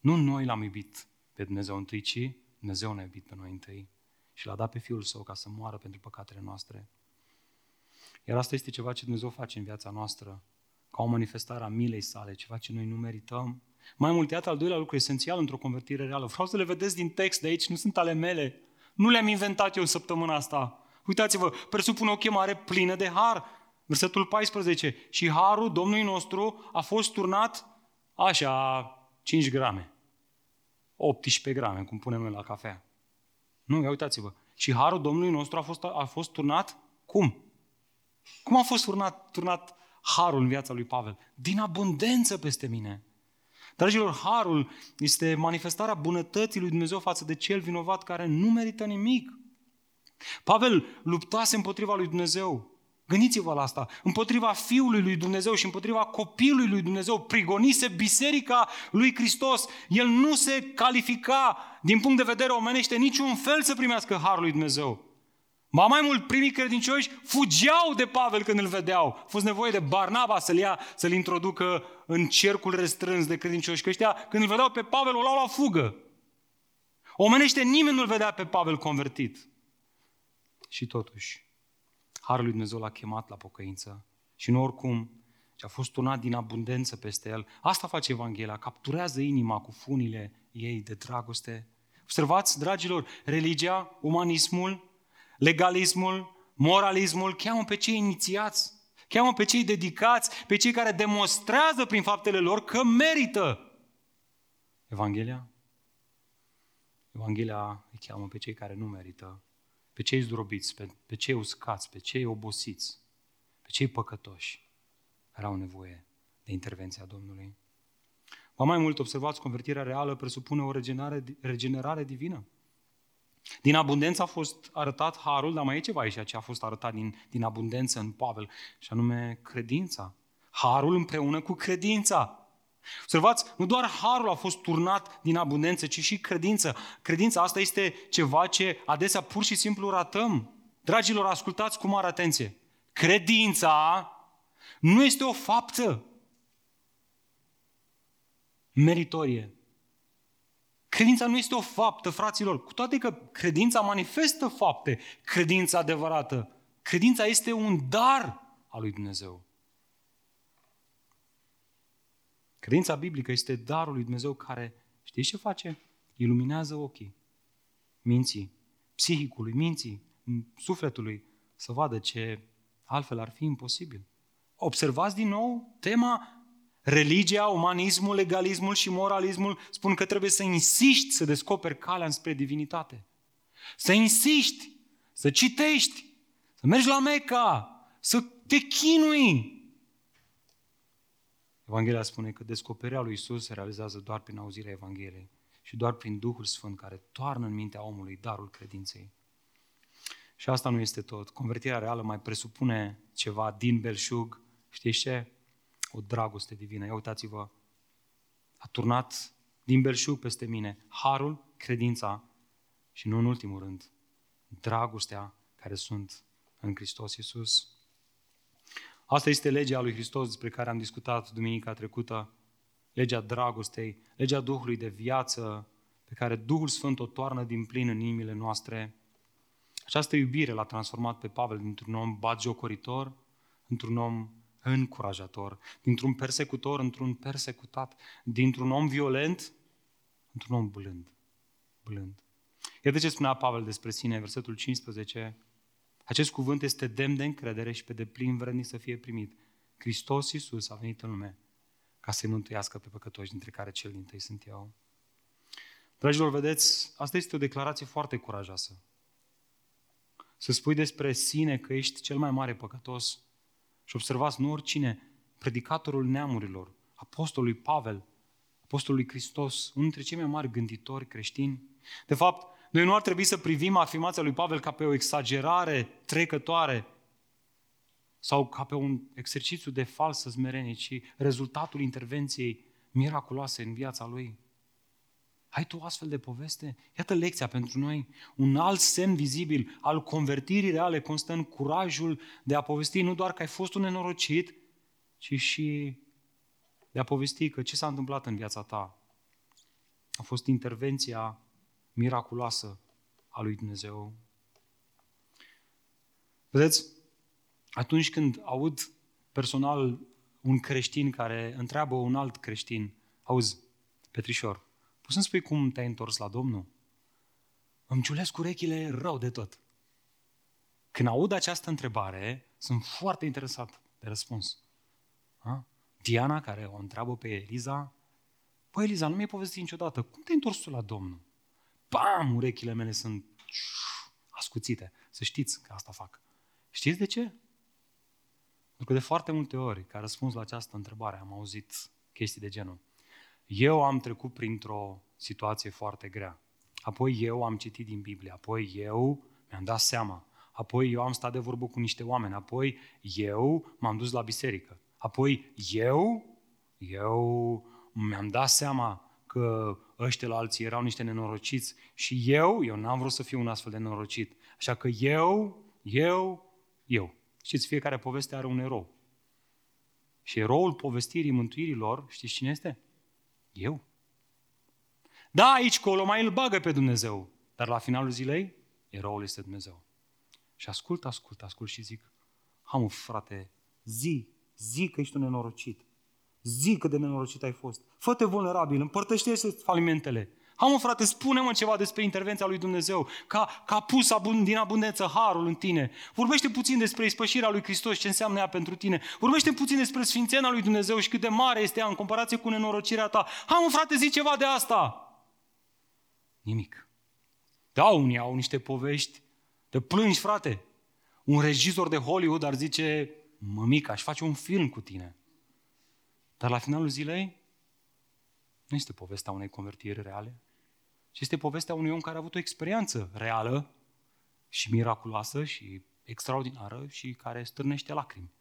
Nu noi l-am iubit pe Dumnezeu întâi, ci Dumnezeu ne-a iubit pe noi întâi și l-a dat pe Fiul Său ca să moară pentru păcatele noastre. Iar asta este ceva ce Dumnezeu face în viața noastră, ca o manifestare a milei sale, ceva ce noi nu merităm. Mai mult, iată al doilea lucru esențial într-o convertire reală. Vreau să le vedeți din text de aici, nu sunt ale mele. Nu le-am inventat eu în săptămâna asta. Uitați-vă, presupune o chemare plină de har. Versetul 14. Și harul Domnului nostru a fost turnat așa, 5 grame. 18 grame, cum punem noi la cafea. Nu, ia uitați-vă. Și harul Domnului nostru a fost, a fost turnat cum? Cum a fost turnat, turnat harul în viața lui Pavel? Din abundență peste mine. Dragilor, harul este manifestarea bunătății lui Dumnezeu față de cel vinovat care nu merită nimic. Pavel luptase împotriva lui Dumnezeu. Gândiți-vă la asta. Împotriva Fiului lui Dumnezeu și împotriva copilului lui Dumnezeu prigonise biserica lui Hristos. El nu se califica din punct de vedere omenește niciun fel să primească harul lui Dumnezeu. Ba mai mult, primii credincioși fugeau de Pavel când îl vedeau. A fost nevoie de Barnaba să-l ia, să-l introducă în cercul restrâns de credincioși. Că ăștia, când îl vedeau pe Pavel, o luau la fugă. Omenește nimeni nu-l vedea pe Pavel convertit. Și totuși, Harul lui Dumnezeu l-a chemat la pocăință. Și nu oricum, ce a fost turnat din abundență peste el. Asta face Evanghelia, capturează inima cu funile ei de dragoste. Observați, dragilor, religia, umanismul, legalismul, moralismul, cheamă pe cei inițiați, cheamă pe cei dedicați, pe cei care demonstrează prin faptele lor că merită. Evanghelia? Evanghelia îi cheamă pe cei care nu merită, pe cei zdrobiți, pe, pe cei uscați, pe cei obosiți, pe cei păcătoși, care au nevoie de intervenția Domnului. Ba mai mult, observați, convertirea reală presupune o regenerare, regenerare divină. Din abundență a fost arătat harul, dar mai e ceva aici ce a fost arătat din, din abundență în Pavel, și anume credința. Harul împreună cu credința. Observați, nu doar harul a fost turnat din abundență, ci și credință. Credința asta este ceva ce adesea pur și simplu ratăm. Dragilor, ascultați cu mare atenție. Credința nu este o faptă meritorie. Credința nu este o faptă, fraților, cu toate că credința manifestă fapte, credința adevărată. Credința este un dar al lui Dumnezeu. Credința biblică este darul lui Dumnezeu care, știți ce face? Iluminează ochii minții, psihicului, minții, sufletului, să vadă ce altfel ar fi imposibil. Observați din nou tema Religia, umanismul, legalismul și moralismul spun că trebuie să insiști să descoperi calea înspre divinitate. Să insiști, să citești, să mergi la Meca, să te chinui. Evanghelia spune că descoperirea lui Isus se realizează doar prin auzirea Evangheliei și doar prin Duhul Sfânt care toarnă în mintea omului darul credinței. Și asta nu este tot. Convertirea reală mai presupune ceva din belșug. Știți ce? o dragoste divină. Ia uitați-vă, a turnat din belșug peste mine harul, credința și nu în ultimul rând, dragostea care sunt în Hristos Iisus. Asta este legea lui Hristos despre care am discutat duminica trecută, legea dragostei, legea Duhului de viață, pe care Duhul Sfânt o toarnă din plin în inimile noastre. Această iubire l-a transformat pe Pavel dintr-un om batjocoritor, într-un om încurajator, dintr-un persecutor într-un persecutat, dintr-un om violent într-un om blând. blând. Iată ce spunea Pavel despre sine, versetul 15. Acest cuvânt este demn de încredere și pe deplin vrednic să fie primit. Hristos Iisus a venit în lume ca să-i mântuiască pe păcătoși, dintre care cel din tăi sunt eu. Dragilor, vedeți, asta este o declarație foarte curajoasă. Să spui despre sine că ești cel mai mare păcătos și observați, nu oricine, predicatorul neamurilor, apostolului Pavel, apostolului Hristos, unul dintre cei mai mari gânditori creștini. De fapt, noi nu ar trebui să privim afirmația lui Pavel ca pe o exagerare trecătoare sau ca pe un exercițiu de falsă smerenie, ci rezultatul intervenției miraculoase în viața lui. Ai tu o astfel de poveste? Iată lecția pentru noi. Un alt semn vizibil al convertirii reale constă în curajul de a povesti nu doar că ai fost un nenorocit, ci și de a povesti că ce s-a întâmplat în viața ta a fost intervenția miraculoasă a lui Dumnezeu. Vedeți, atunci când aud personal un creștin care întreabă un alt creștin, auzi, Petrișor, poți să-mi spui cum te-ai întors la Domnul? Îmi ciulesc urechile rău de tot. Când aud această întrebare, sunt foarte interesat de răspuns. Ha? Diana, care o întreabă pe Eliza, Păi, Eliza, nu mi-ai povestit niciodată. Cum te-ai întors tu la Domnul? Bam! Urechile mele sunt ascuțite. Să știți că asta fac. Știți de ce? Pentru că de foarte multe ori, ca răspuns la această întrebare, am auzit chestii de genul. Eu am trecut printr-o situație foarte grea. Apoi eu am citit din Biblie. Apoi eu mi-am dat seama. Apoi eu am stat de vorbă cu niște oameni. Apoi eu m-am dus la biserică. Apoi eu, eu mi-am dat seama că ăștia la alții erau niște nenorociți și eu, eu n-am vrut să fiu un astfel de nenorocit. Așa că eu, eu, eu. Știți, fiecare poveste are un erou. Și eroul povestirii mântuirilor, știți cine este? Eu. Da, aici colo mai îl bagă pe Dumnezeu, dar la finalul zilei, eroul este Dumnezeu. Și ascult, ascult, ascult și zic, hamă, frate, zi, zi că ești un nenorocit. Zi cât de nenorocit ai fost. Fă-te vulnerabil, împărtășește falimentele. Ha, mă, frate, spune-mă ceva despre intervenția lui Dumnezeu, că a pus abun, din abundență harul în tine. Vorbește puțin despre ispășirea lui Hristos, ce înseamnă ea pentru tine. Vorbește puțin despre sfințenia lui Dumnezeu și cât de mare este ea în comparație cu nenorocirea ta. Ha, mă, frate, zi ceva de asta. Nimic. Da, unii au niște povești de plângi, frate. Un regizor de Hollywood ar zice, mămica, aș face un film cu tine. Dar la finalul zilei, nu este povestea unei convertiri reale, ci este povestea unui om care a avut o experiență reală și miraculoasă și extraordinară și care stârnește lacrimi.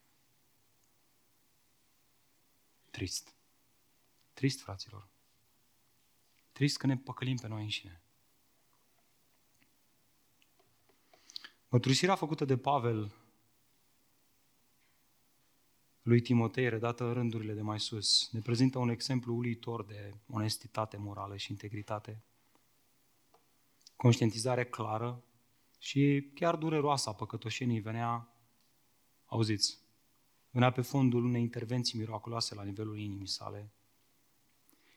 Trist. Trist, fraților. Trist că ne păcălim pe noi înșine. Mărturisirea făcută de Pavel lui Timotei, redată în rândurile de mai sus, ne prezintă un exemplu uluitor de onestitate morală și integritate. Conștientizare clară și chiar dureroasă a păcătoșenii venea, auziți, venea pe fondul unei intervenții miraculoase la nivelul inimii sale.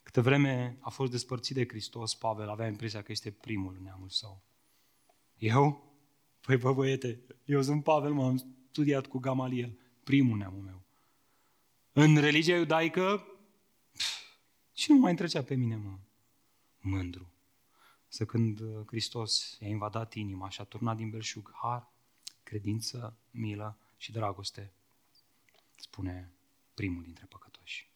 Câte vreme a fost despărțit de Hristos, Pavel avea impresia că este primul în neamul său. Eu? Păi bă băiete, eu sunt Pavel, m-am studiat cu Gamaliel, primul neamul meu. În religia iudaică, cine nu mai întrecea pe mine, mă? Mândru. Să când uh, Hristos i-a invadat inima și a turnat din belșug har, credință, milă și dragoste, spune primul dintre păcătoși.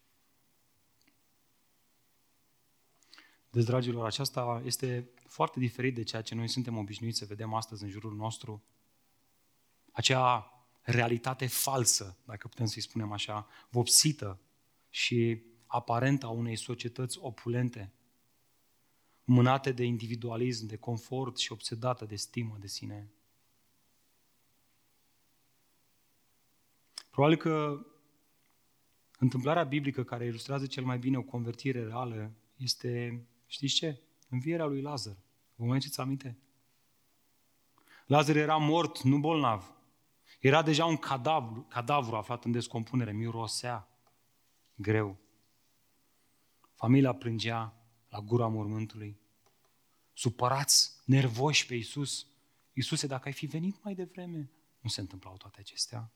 Deci, dragilor, aceasta este foarte diferit de ceea ce noi suntem obișnuiți să vedem astăzi în jurul nostru. Acea realitate falsă, dacă putem să-i spunem așa, vopsită și aparentă a unei societăți opulente, mânate de individualism, de confort și obsedată de stimă de sine. Probabil că întâmplarea biblică care ilustrează cel mai bine o convertire reală este, știți ce? Învierea lui Lazar. Vă mai aminte? Lazar era mort, nu bolnav. Era deja un cadavru, cadavru aflat în descompunere, mirosea greu. Familia plângea la gura mormântului. Supărați, nervoși pe Iisus. Iisuse, dacă ai fi venit mai devreme, nu se întâmplau toate acestea.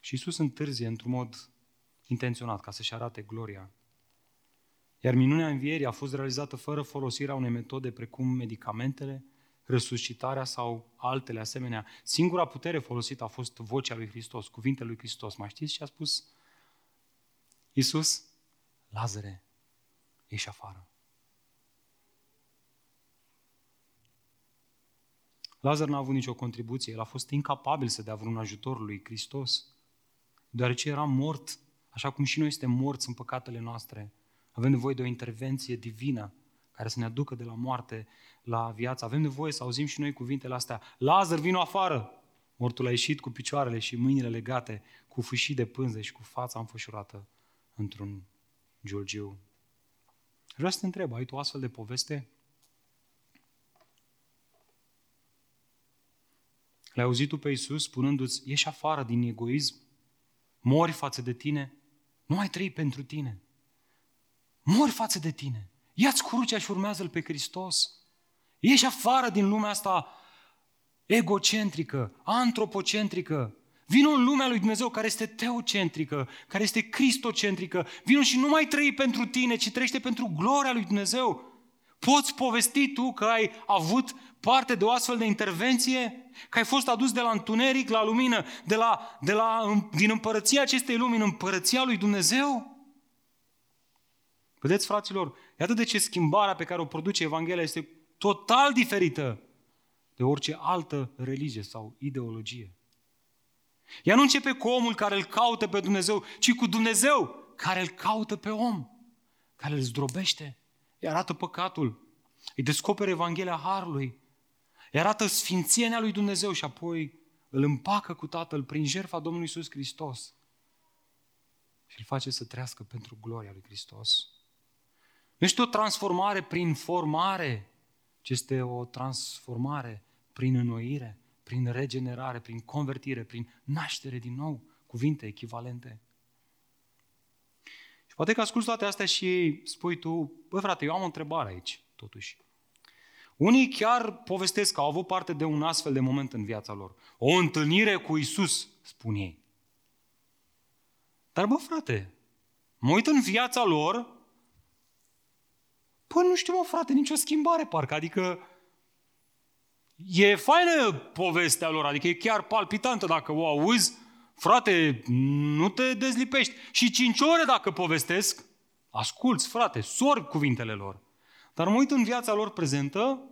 Și Iisus întârzie într-un mod intenționat ca să-și arate gloria. Iar minunea învierii a fost realizată fără folosirea unei metode precum medicamentele resuscitarea sau altele asemenea. Singura putere folosită a fost vocea lui Hristos, cuvintele lui Hristos. Mai știți ce a spus Iisus? Lazare, ieși afară. Lazar n-a avut nicio contribuție, el a fost incapabil să dea vreun ajutor lui Hristos, deoarece era mort, așa cum și noi suntem morți în păcatele noastre. Avem nevoie de o intervenție divină care să ne aducă de la moarte la viață. Avem nevoie să auzim și noi cuvintele astea. Lazar, vino afară! Mortul a ieșit cu picioarele și mâinile legate, cu fâșii de pânze și cu fața înfășurată într-un giurgiu. Vreau să te întreb, ai tu astfel de poveste? L-ai auzit tu pe Iisus spunându-ți, ieși afară din egoism, mori față de tine, nu mai trăi pentru tine. Mori față de tine. Ia-ți crucea și urmează-L pe Hristos. Ieși afară din lumea asta egocentrică, antropocentrică. Vino în lumea lui Dumnezeu care este teocentrică, care este cristocentrică. Vino și nu mai trăi pentru tine, ci trăiește pentru gloria lui Dumnezeu. Poți povesti tu că ai avut parte de o astfel de intervenție? Că ai fost adus de la întuneric la lumină, de la, de la, din împărăția acestei lumini în împărăția lui Dumnezeu? Vedeți, fraților, iată de ce schimbarea pe care o produce Evanghelia este total diferită de orice altă religie sau ideologie. Ea nu începe cu omul care îl caută pe Dumnezeu, ci cu Dumnezeu care îl caută pe om, care îl zdrobește, îi arată păcatul, îi descoperă Evanghelia Harului, îi arată sfințenia lui Dumnezeu și apoi îl împacă cu Tatăl prin jertfa Domnului Iisus Hristos și îl face să trăiască pentru gloria lui Hristos. Nu este o transformare prin formare, ci este o transformare prin înnoire, prin regenerare, prin convertire, prin naștere din nou, cuvinte echivalente. Și poate că asculți toate astea și spui tu, băi frate, eu am o întrebare aici, totuși. Unii chiar povestesc că au avut parte de un astfel de moment în viața lor. O întâlnire cu Isus, spun ei. Dar bă, frate, mă uit în viața lor Păi nu știu, mă, frate, nicio schimbare, parcă. Adică e faină povestea lor, adică e chiar palpitantă dacă o auzi. Frate, nu te dezlipești. Și cinci ore dacă povestesc, asculți, frate, sorb cuvintele lor. Dar mă uit în viața lor prezentă,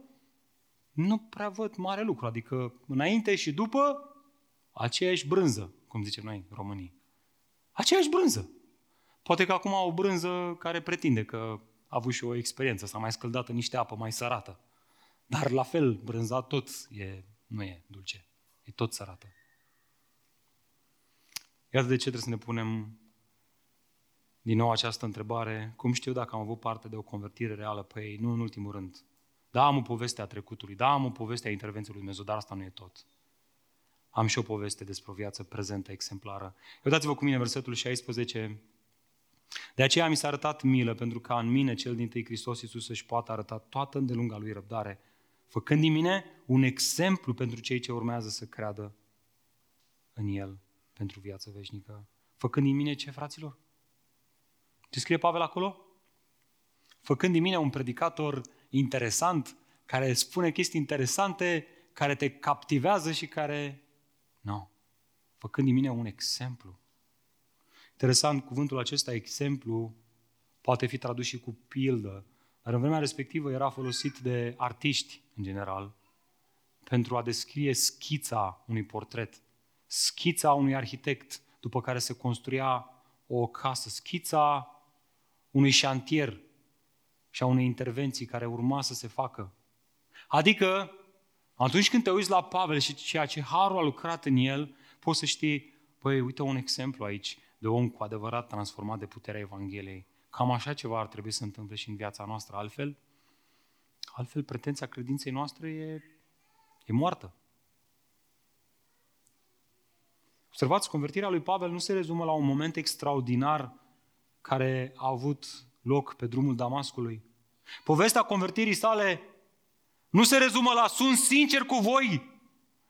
nu prea văd mare lucru. Adică înainte și după, aceeași brânză, cum zicem noi românii. Aceeași brânză. Poate că acum au o brânză care pretinde că a avut și o experiență, s-a mai scăldat în niște apă mai sărată. Dar la fel, brânza tot e, nu e dulce, e tot sărată. Iată de ce trebuie să ne punem din nou această întrebare. Cum știu dacă am avut parte de o convertire reală pe ei? Nu în ultimul rând. Da, am o poveste a trecutului, da, am o poveste a intervenției lui Dumnezeu, dar asta nu e tot. Am și o poveste despre o viață prezentă, exemplară. Uitați-vă cu mine versetul 16, de aceea mi s-a arătat milă, pentru ca în mine, cel din tâi Hristos Iisus, să-și poată arăta toată îndelunga lui răbdare, făcând din mine un exemplu pentru cei ce urmează să creadă în El pentru viață veșnică. Făcând din mine ce, fraților? Ce scrie Pavel acolo? Făcând din mine un predicator interesant, care spune chestii interesante, care te captivează și care... Nu. No. Făcând din mine un exemplu. Interesant, cuvântul acesta, exemplu, poate fi tradus și cu pildă, dar în vremea respectivă era folosit de artiști, în general, pentru a descrie schița unui portret, schița unui arhitect, după care se construia o casă, schița unui șantier și a unei intervenții care urma să se facă. Adică, atunci când te uiți la Pavel și ceea ce Harul a lucrat în el, poți să știi, păi, uite un exemplu aici de om cu adevărat transformat de puterea Evangheliei. Cam așa ceva ar trebui să se întâmple și în viața noastră. Altfel, altfel pretenția credinței noastre e, e moartă. Observați, convertirea lui Pavel nu se rezumă la un moment extraordinar care a avut loc pe drumul Damascului. Povestea convertirii sale nu se rezumă la sunt sincer cu voi,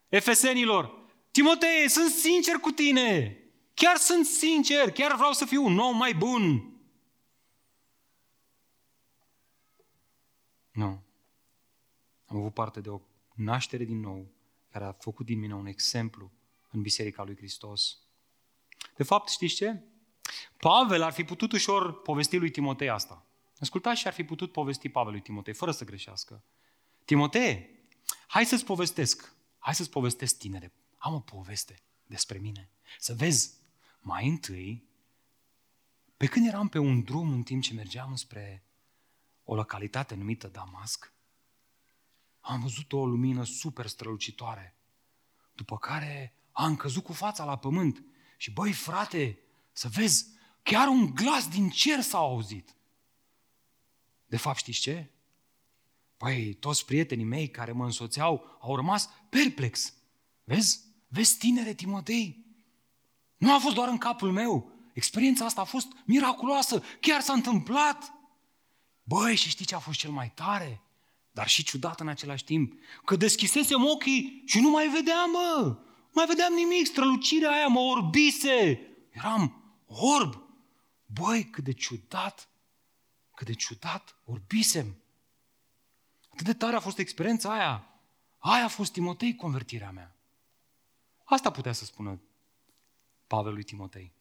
efesenilor. Timotei, sunt sincer cu tine. Chiar sunt sincer, chiar vreau să fiu un om mai bun. Nu. Am avut parte de o naștere din nou, care a făcut din mine un exemplu în Biserica lui Hristos. De fapt, știți ce? Pavel ar fi putut ușor povesti lui Timotei asta. Ascultați și ar fi putut povesti Pavel lui Timotei, fără să greșească. Timotei, hai să-ți povestesc. Hai să-ți povestesc, tinere. Am o poveste despre mine. Să vezi mai întâi, Pe când eram pe un drum în timp ce mergeam spre o localitate numită Damasc, am văzut o lumină super strălucitoare, după care am căzut cu fața la pământ și băi frate, să vezi, chiar un glas din cer s-a auzit. De fapt știți ce? Păi, toți prietenii mei care mă însoțeau au rămas perplex. Vezi? Vezi, tinere Timotei? Nu a fost doar în capul meu. Experiența asta a fost miraculoasă. Chiar s-a întâmplat. Băi, și știi ce a fost cel mai tare? Dar și ciudat în același timp. Că deschisesem ochii și nu mai vedeam, mă. Nu mai vedeam nimic. Strălucirea aia mă orbise. Eram orb. Băi, cât de ciudat. Cât de ciudat. Orbisem. Atât de tare a fost experiența aia. Aia a fost Timotei convertirea mea. Asta putea să spună Pavel lui Timotei.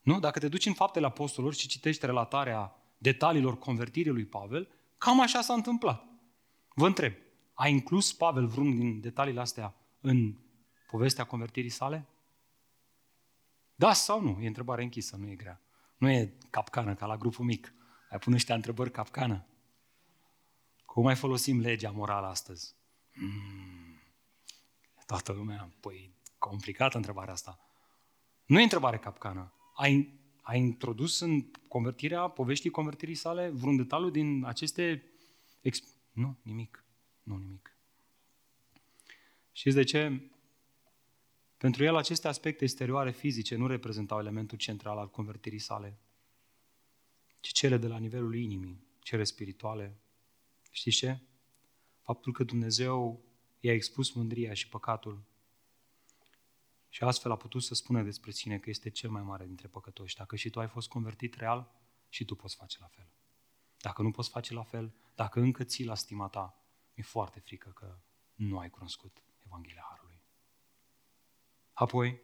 Nu? Dacă te duci în faptele apostolilor și citești relatarea detaliilor convertirii lui Pavel, cam așa s-a întâmplat. Vă întreb, a inclus Pavel vreun din detaliile astea în povestea convertirii sale? Da sau nu? E întrebare închisă, nu e grea. Nu e capcană ca la grupul mic. Ai pune ăștia întrebări capcană. Cum mai folosim legea morală astăzi? Hmm. Toată lumea, păi, complicată întrebarea asta. Nu e întrebare capcană. Ai, ai introdus în convertirea, poveștii convertirii sale, vreun detaliu din aceste... Exp- nu, nimic. Nu, nimic. Știți de ce? Pentru el aceste aspecte exterioare fizice nu reprezentau elementul central al convertirii sale, ci cele de la nivelul inimii, cele spirituale. Știți ce? Faptul că Dumnezeu i-a expus mândria și păcatul și astfel a putut să spună despre sine că este cel mai mare dintre păcătoși. Dacă și tu ai fost convertit real, și tu poți face la fel. Dacă nu poți face la fel, dacă încă ții la stima ta, mi-e foarte frică că nu ai cunoscut Evanghelia Harului. Apoi,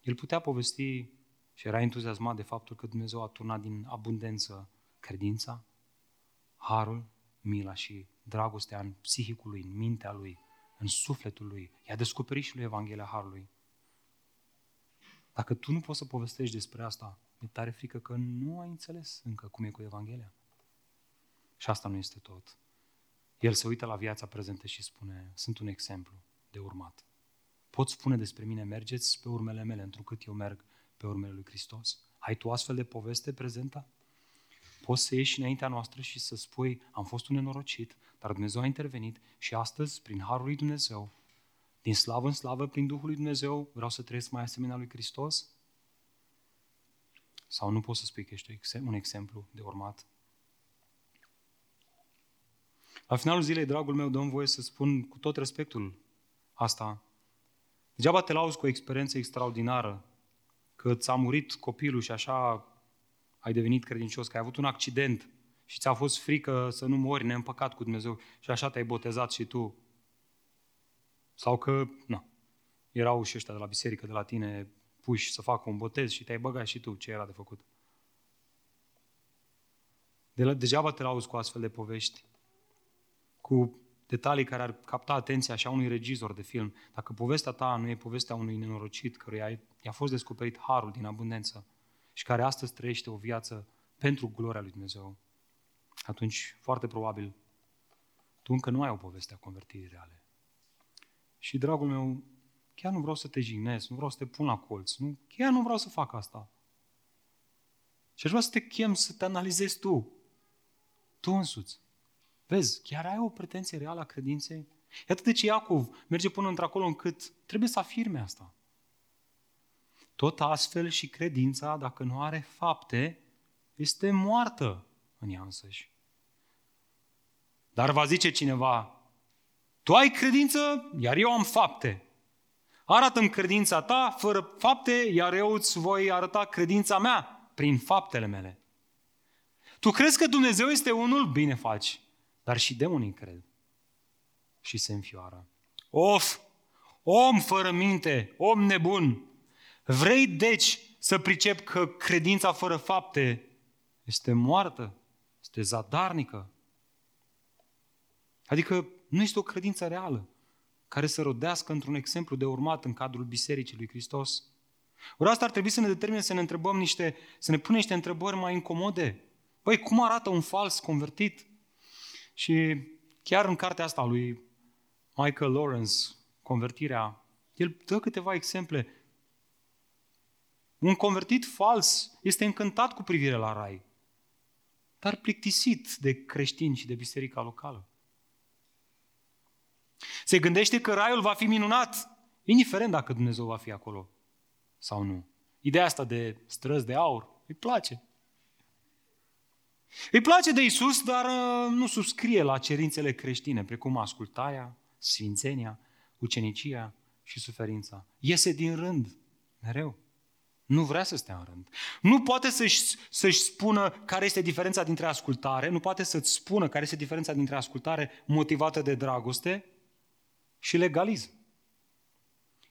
el putea povesti și era entuziasmat de faptul că Dumnezeu a turnat din abundență credința, harul, mila și dragostea în psihicul lui, în mintea lui, în sufletul lui. I-a descoperit și lui Evanghelia Harului. Dacă tu nu poți să povestești despre asta, mi tare frică că nu ai înțeles încă cum e cu Evanghelia. Și asta nu este tot. El se uită la viața prezentă și spune, sunt un exemplu de urmat. Pot spune despre mine, mergeți pe urmele mele, întrucât eu merg pe urmele lui Hristos. Ai tu astfel de poveste prezentă? Poți să ieși înaintea noastră și să spui, am fost un nenorocit, dar Dumnezeu a intervenit și astăzi, prin Harul lui Dumnezeu, din slavă în slavă, prin Duhul lui Dumnezeu, vreau să trăiesc mai asemenea lui Hristos? Sau nu poți să spui că ești un exemplu de urmat? La finalul zilei, dragul meu, dăm voie să spun cu tot respectul asta. Degeaba te lauzi cu o experiență extraordinară, că ți-a murit copilul și așa ai devenit credincios, că ai avut un accident și ți-a fost frică să nu mori neîmpăcat cu Dumnezeu și așa te-ai botezat și tu. Sau că, nu, erau și ăștia de la biserică, de la tine, puși să facă un botez și te-ai băgat și tu ce era de făcut. De la, degeaba te lauzi cu astfel de povești, cu detalii care ar capta atenția așa unui regizor de film. Dacă povestea ta nu e povestea unui nenorocit căruia i-a fost descoperit harul din abundență și care astăzi trăiește o viață pentru gloria lui Dumnezeu, atunci foarte probabil tu încă nu ai o poveste a convertirii reale. Și, dragul meu, chiar nu vreau să te jignesc, nu vreau să te pun la colț, nu, chiar nu vreau să fac asta. Și aș vrea să te chem să te analizezi tu, tu însuți. Vezi, chiar ai o pretenție reală a credinței? E atât de ce Iacov merge până într-acolo încât trebuie să afirme asta. Tot astfel și credința, dacă nu are fapte, este moartă în ea însăși. Dar va zice cineva, tu ai credință, iar eu am fapte. Arată-mi credința ta fără fapte, iar eu îți voi arăta credința mea prin faptele mele. Tu crezi că Dumnezeu este unul? Bine faci. Dar și demonii cred. Și se înfioară. Of! Om fără minte, om nebun! Vrei deci să pricep că credința fără fapte este moartă, este zadarnică? Adică nu este o credință reală care să rodească într-un exemplu de urmat în cadrul Bisericii lui Hristos. Ori asta ar trebui să ne determine să ne întrebăm niște, să ne punem niște întrebări mai incomode. Păi, cum arată un fals convertit? Și chiar în cartea asta lui Michael Lawrence, Convertirea, el dă câteva exemple. Un convertit fals este încântat cu privire la rai, dar plictisit de creștini și de biserica locală. Se gândește că raiul va fi minunat, indiferent dacă Dumnezeu va fi acolo sau nu. Ideea asta de străzi de aur îi place. Îi place de Isus, dar uh, nu subscrie la cerințele creștine, precum ascultarea, sfințenia, ucenicia și suferința. Iese din rând, mereu. Nu vrea să stea în rând. Nu poate să-și, să-și spună care este diferența dintre ascultare, nu poate să-ți spună care este diferența dintre ascultare motivată de dragoste și legalism.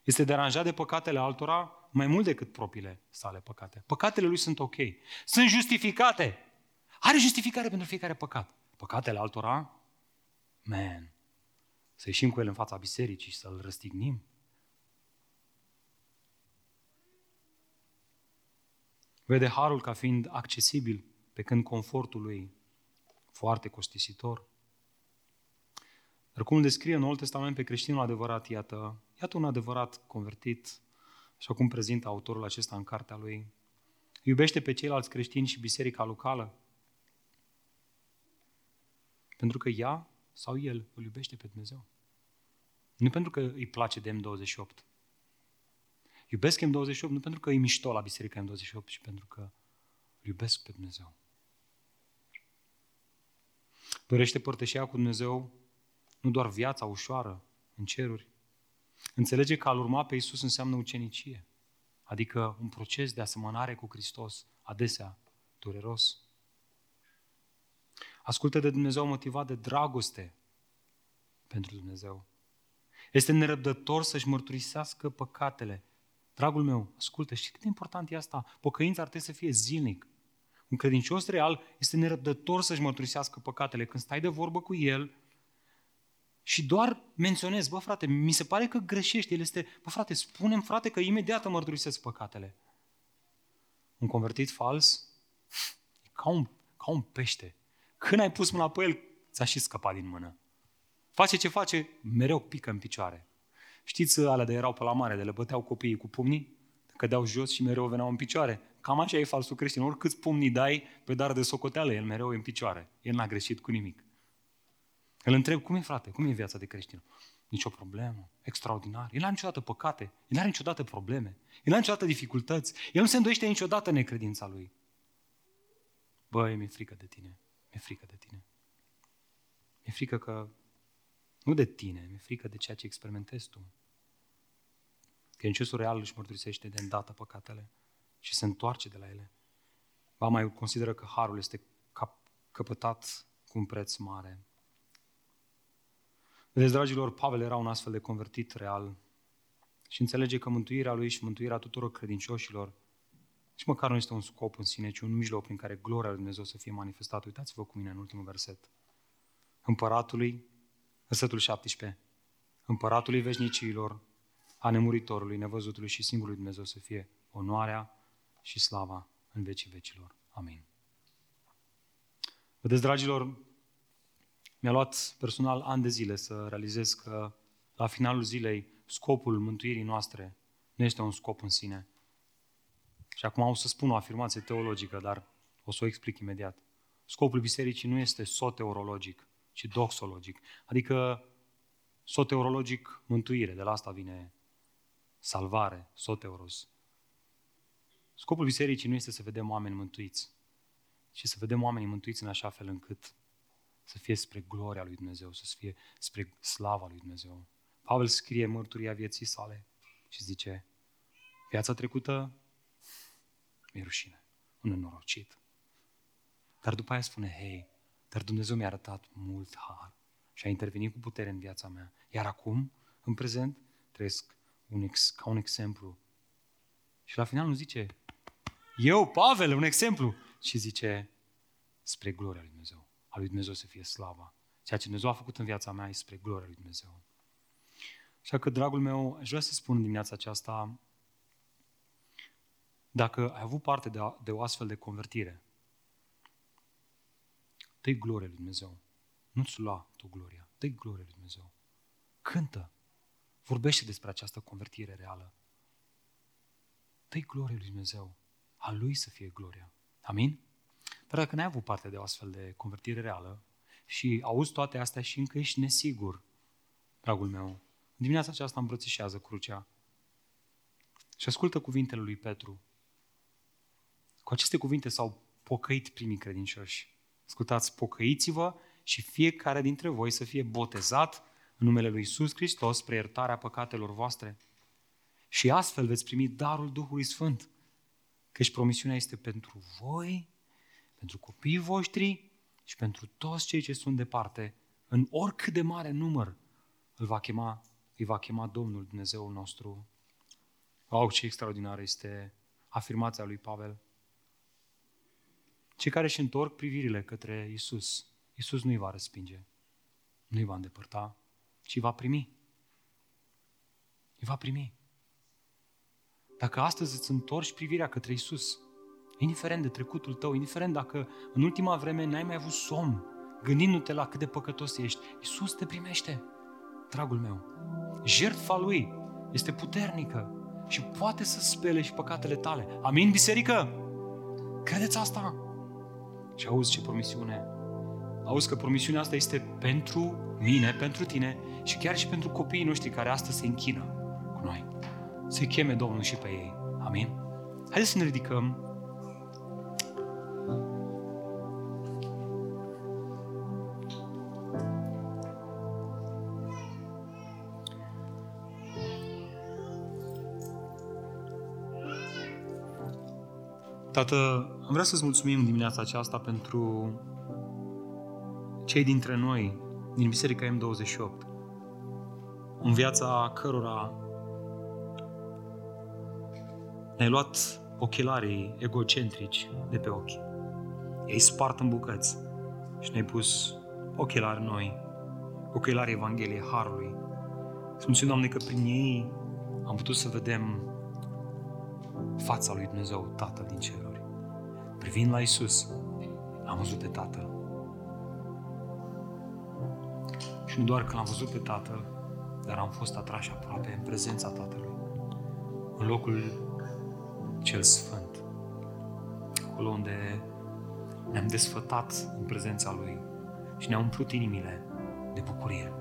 Este deranjat de păcatele altora mai mult decât propriile sale păcate. Păcatele lui sunt ok. Sunt justificate. Are justificare pentru fiecare păcat. Păcatele altora, man, să ieșim cu el în fața bisericii și să-l răstignim. Vede harul ca fiind accesibil, pe când confortul lui foarte costisitor. Dar cum descrie în Noul Testament pe creștinul adevărat, iată, iată un adevărat convertit, așa cum prezintă autorul acesta în cartea lui. Iubește pe ceilalți creștini și biserica locală, pentru că ea sau el îl iubește pe Dumnezeu. Nu pentru că îi place de M28. Iubesc M28 nu pentru că îi mișto la biserica M28, ci pentru că îl iubesc pe Dumnezeu. Dorește părtășia cu Dumnezeu nu doar viața ușoară în ceruri. Înțelege că a urma pe Isus înseamnă ucenicie, adică un proces de asemănare cu Hristos, adesea dureros. Ascultă de Dumnezeu motivat de dragoste pentru Dumnezeu. Este nerăbdător să-și mărturisească păcatele. Dragul meu, ascultă, știi cât de important e asta? Pocăința ar trebui să fie zilnic. Un credincios real este nerăbdător să-și mărturisească păcatele. Când stai de vorbă cu el și doar menționezi, bă frate, mi se pare că greșești. El este, bă frate, spunem frate că imediat mărturisesc păcatele. Un convertit fals e ca un, ca un pește. Când ai pus mâna pe el, ți-a și scăpat din mână. Face ce face, mereu pică în picioare. Știți alea de erau pe la mare, de le băteau copiii cu pumnii, cădeau jos și mereu veneau în picioare. Cam așa e falsul creștin. Oricâți pumnii dai pe dar de socoteală, el mereu e în picioare. El n-a greșit cu nimic. Îl întreb, cum e frate, cum e viața de creștin? Nicio problemă, extraordinar. El n-are niciodată păcate, el n-are niciodată probleme, el n-are niciodată dificultăți, el nu se îndoiește niciodată necredința lui. Băi, mi-e frică de tine, mi-e frică de tine. Mi-e frică că nu de tine, mi-e frică de ceea ce experimentezi tu. Credinciosul real își mărturisește de îndată păcatele și se întoarce de la ele. Ba mai consideră că harul este căpătat cu un preț mare. Vedeți, dragilor, Pavel era un astfel de convertit real și înțelege că mântuirea lui și mântuirea tuturor credincioșilor și măcar nu este un scop în sine, ci un mijloc prin care gloria lui Dumnezeu să fie manifestată. Uitați-vă cu mine în ultimul verset. Împăratului Versetul 17. Împăratului veșnicilor, a nemuritorului, nevăzutului și singurului Dumnezeu să fie onoarea și slava în vecii vecilor. Amin. Vedeți, dragilor, mi-a luat personal ani de zile să realizez că la finalul zilei scopul mântuirii noastre nu este un scop în sine. Și acum o să spun o afirmație teologică, dar o să o explic imediat. Scopul bisericii nu este soteorologic, ci doxologic. Adică soteurologic, mântuire, de la asta vine salvare, soteuros. Scopul bisericii nu este să vedem oameni mântuiți, ci să vedem oamenii mântuiți în așa fel încât să fie spre gloria lui Dumnezeu, să fie spre slava lui Dumnezeu. Pavel scrie mărturia vieții sale și zice, viața trecută mi-e rușine, un nenorocit. Dar după aia spune, hei, dar Dumnezeu mi-a arătat mult har și a intervenit cu putere în viața mea. Iar acum, în prezent, trăiesc un ex, ca un exemplu. Și la final nu zice, eu, Pavel, un exemplu, și zice, spre gloria lui Dumnezeu. A lui Dumnezeu să fie slava. Ceea ce Dumnezeu a făcut în viața mea e spre gloria lui Dumnezeu. Așa că, dragul meu, aș vrea să spun în dimineața aceasta, Dacă ai avut parte de, a, de o astfel de convertire, dă-i glorie lui Dumnezeu. Nu-ți lua tu gloria, dă-i glorie lui Dumnezeu. Cântă, vorbește despre această convertire reală. Dă-i glorie lui Dumnezeu. A Lui să fie gloria. Amin? Dar dacă n-ai avut parte de o astfel de convertire reală și auzi toate astea și încă ești nesigur, dragul meu, în dimineața aceasta îmbrățișează crucea și ascultă cuvintele lui Petru. Cu aceste cuvinte s-au pocăit primii credincioși. Ascultați, pocăiți-vă și fiecare dintre voi să fie botezat în numele lui Isus Hristos spre iertarea păcatelor voastre. Și astfel veți primi darul Duhului Sfânt. Căci promisiunea este pentru voi, pentru copiii voștri și pentru toți cei ce sunt departe, în oricât de mare număr îl va chema, îi va chema Domnul Dumnezeul nostru. Wow, ce extraordinar este afirmația lui Pavel. Cei care își întorc privirile către Isus, Isus nu îi va respinge, nu îi va îndepărta, ci va primi. Îi va primi. Dacă astăzi îți întorci privirea către Isus, indiferent de trecutul tău, indiferent dacă în ultima vreme n-ai mai avut somn, gândindu-te la cât de păcătos ești, Isus te primește, dragul meu. Jertfa Lui este puternică și poate să spele și păcatele tale. Amin, biserică? Credeți asta? Și auzi ce promisiune. Auzi că promisiunea asta este pentru mine, pentru tine și chiar și pentru copiii noștri care astăzi se închină cu noi. Să-i cheme Domnul și pe ei. Amin? Haideți să ne ridicăm. Tată, am vrea să-ți mulțumim dimineața aceasta pentru cei dintre noi din Biserica M28, în viața cărora ne-ai luat ochelarii egocentrici de pe ochi. I-ai spart în bucăți și ne-ai pus ochelari noi, ochelari Evangheliei Harului. Să mulțumim, Doamne, că prin ei am putut să vedem fața lui Dumnezeu, Tatăl din ceruri. Privind la Isus, am văzut pe Tatăl. Și nu doar că l-am văzut pe Tatăl, dar am fost atrași aproape în prezența Tatălui. În locul cel Sfânt. Acolo unde ne-am desfătat în prezența Lui și ne-am umplut inimile de bucurie.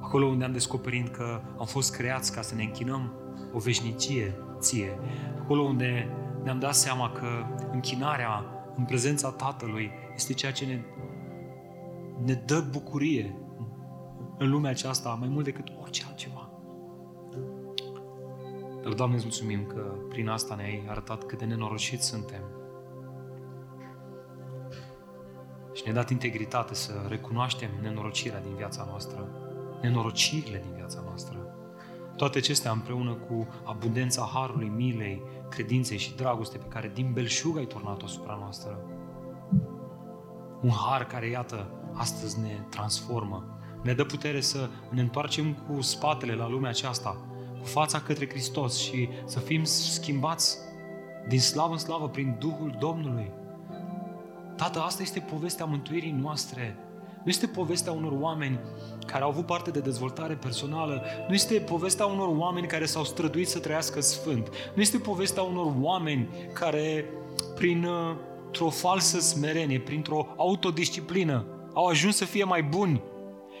Acolo unde am descoperit că am fost creați ca să ne închinăm o veșnicie ție. Acolo unde ne-am dat seama că închinarea în prezența Tatălui este ceea ce ne, ne dă bucurie în lumea aceasta mai mult decât orice altceva. Dar, Doamne, îți mulțumim că prin asta ne-ai arătat cât de nenorociți suntem. Și ne-ai dat integritate să recunoaștem nenorocirea din viața noastră, nenorocirile din viața noastră. Toate acestea împreună cu abundența harului, milei, credinței și dragoste pe care din belșug ai turnat-o asupra noastră. Un har care, iată, astăzi ne transformă. Ne dă putere să ne întoarcem cu spatele la lumea aceasta, cu fața către Hristos și să fim schimbați din slavă în slavă prin Duhul Domnului. Tată, asta este povestea mântuirii noastre. Nu este povestea unor oameni care au avut parte de dezvoltare personală. Nu este povestea unor oameni care s-au străduit să trăiască sfânt. Nu este povestea unor oameni care, prin uh, o falsă smerenie, printr-o autodisciplină, au ajuns să fie mai buni.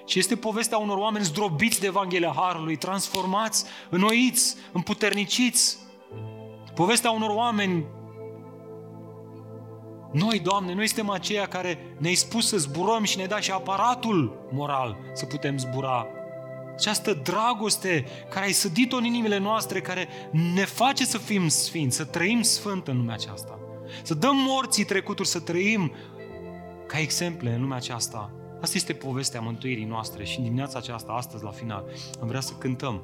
Și este povestea unor oameni zdrobiți de Evanghelia Harului, transformați, înnoiți, împuterniciți. Povestea unor oameni noi, Doamne, noi suntem aceia care ne-ai spus să zburăm și ne dai și aparatul moral să putem zbura. Această dragoste care ai sădit-o în inimile noastre, care ne face să fim sfinți, să trăim sfânt în lumea aceasta. Să dăm morții trecuturi, să trăim ca exemple în lumea aceasta. Asta este povestea mântuirii noastre și în dimineața aceasta, astăzi, la final, am vrea să cântăm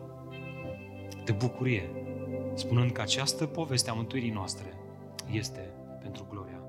de bucurie, spunând că această poveste a mântuirii noastre este pentru gloria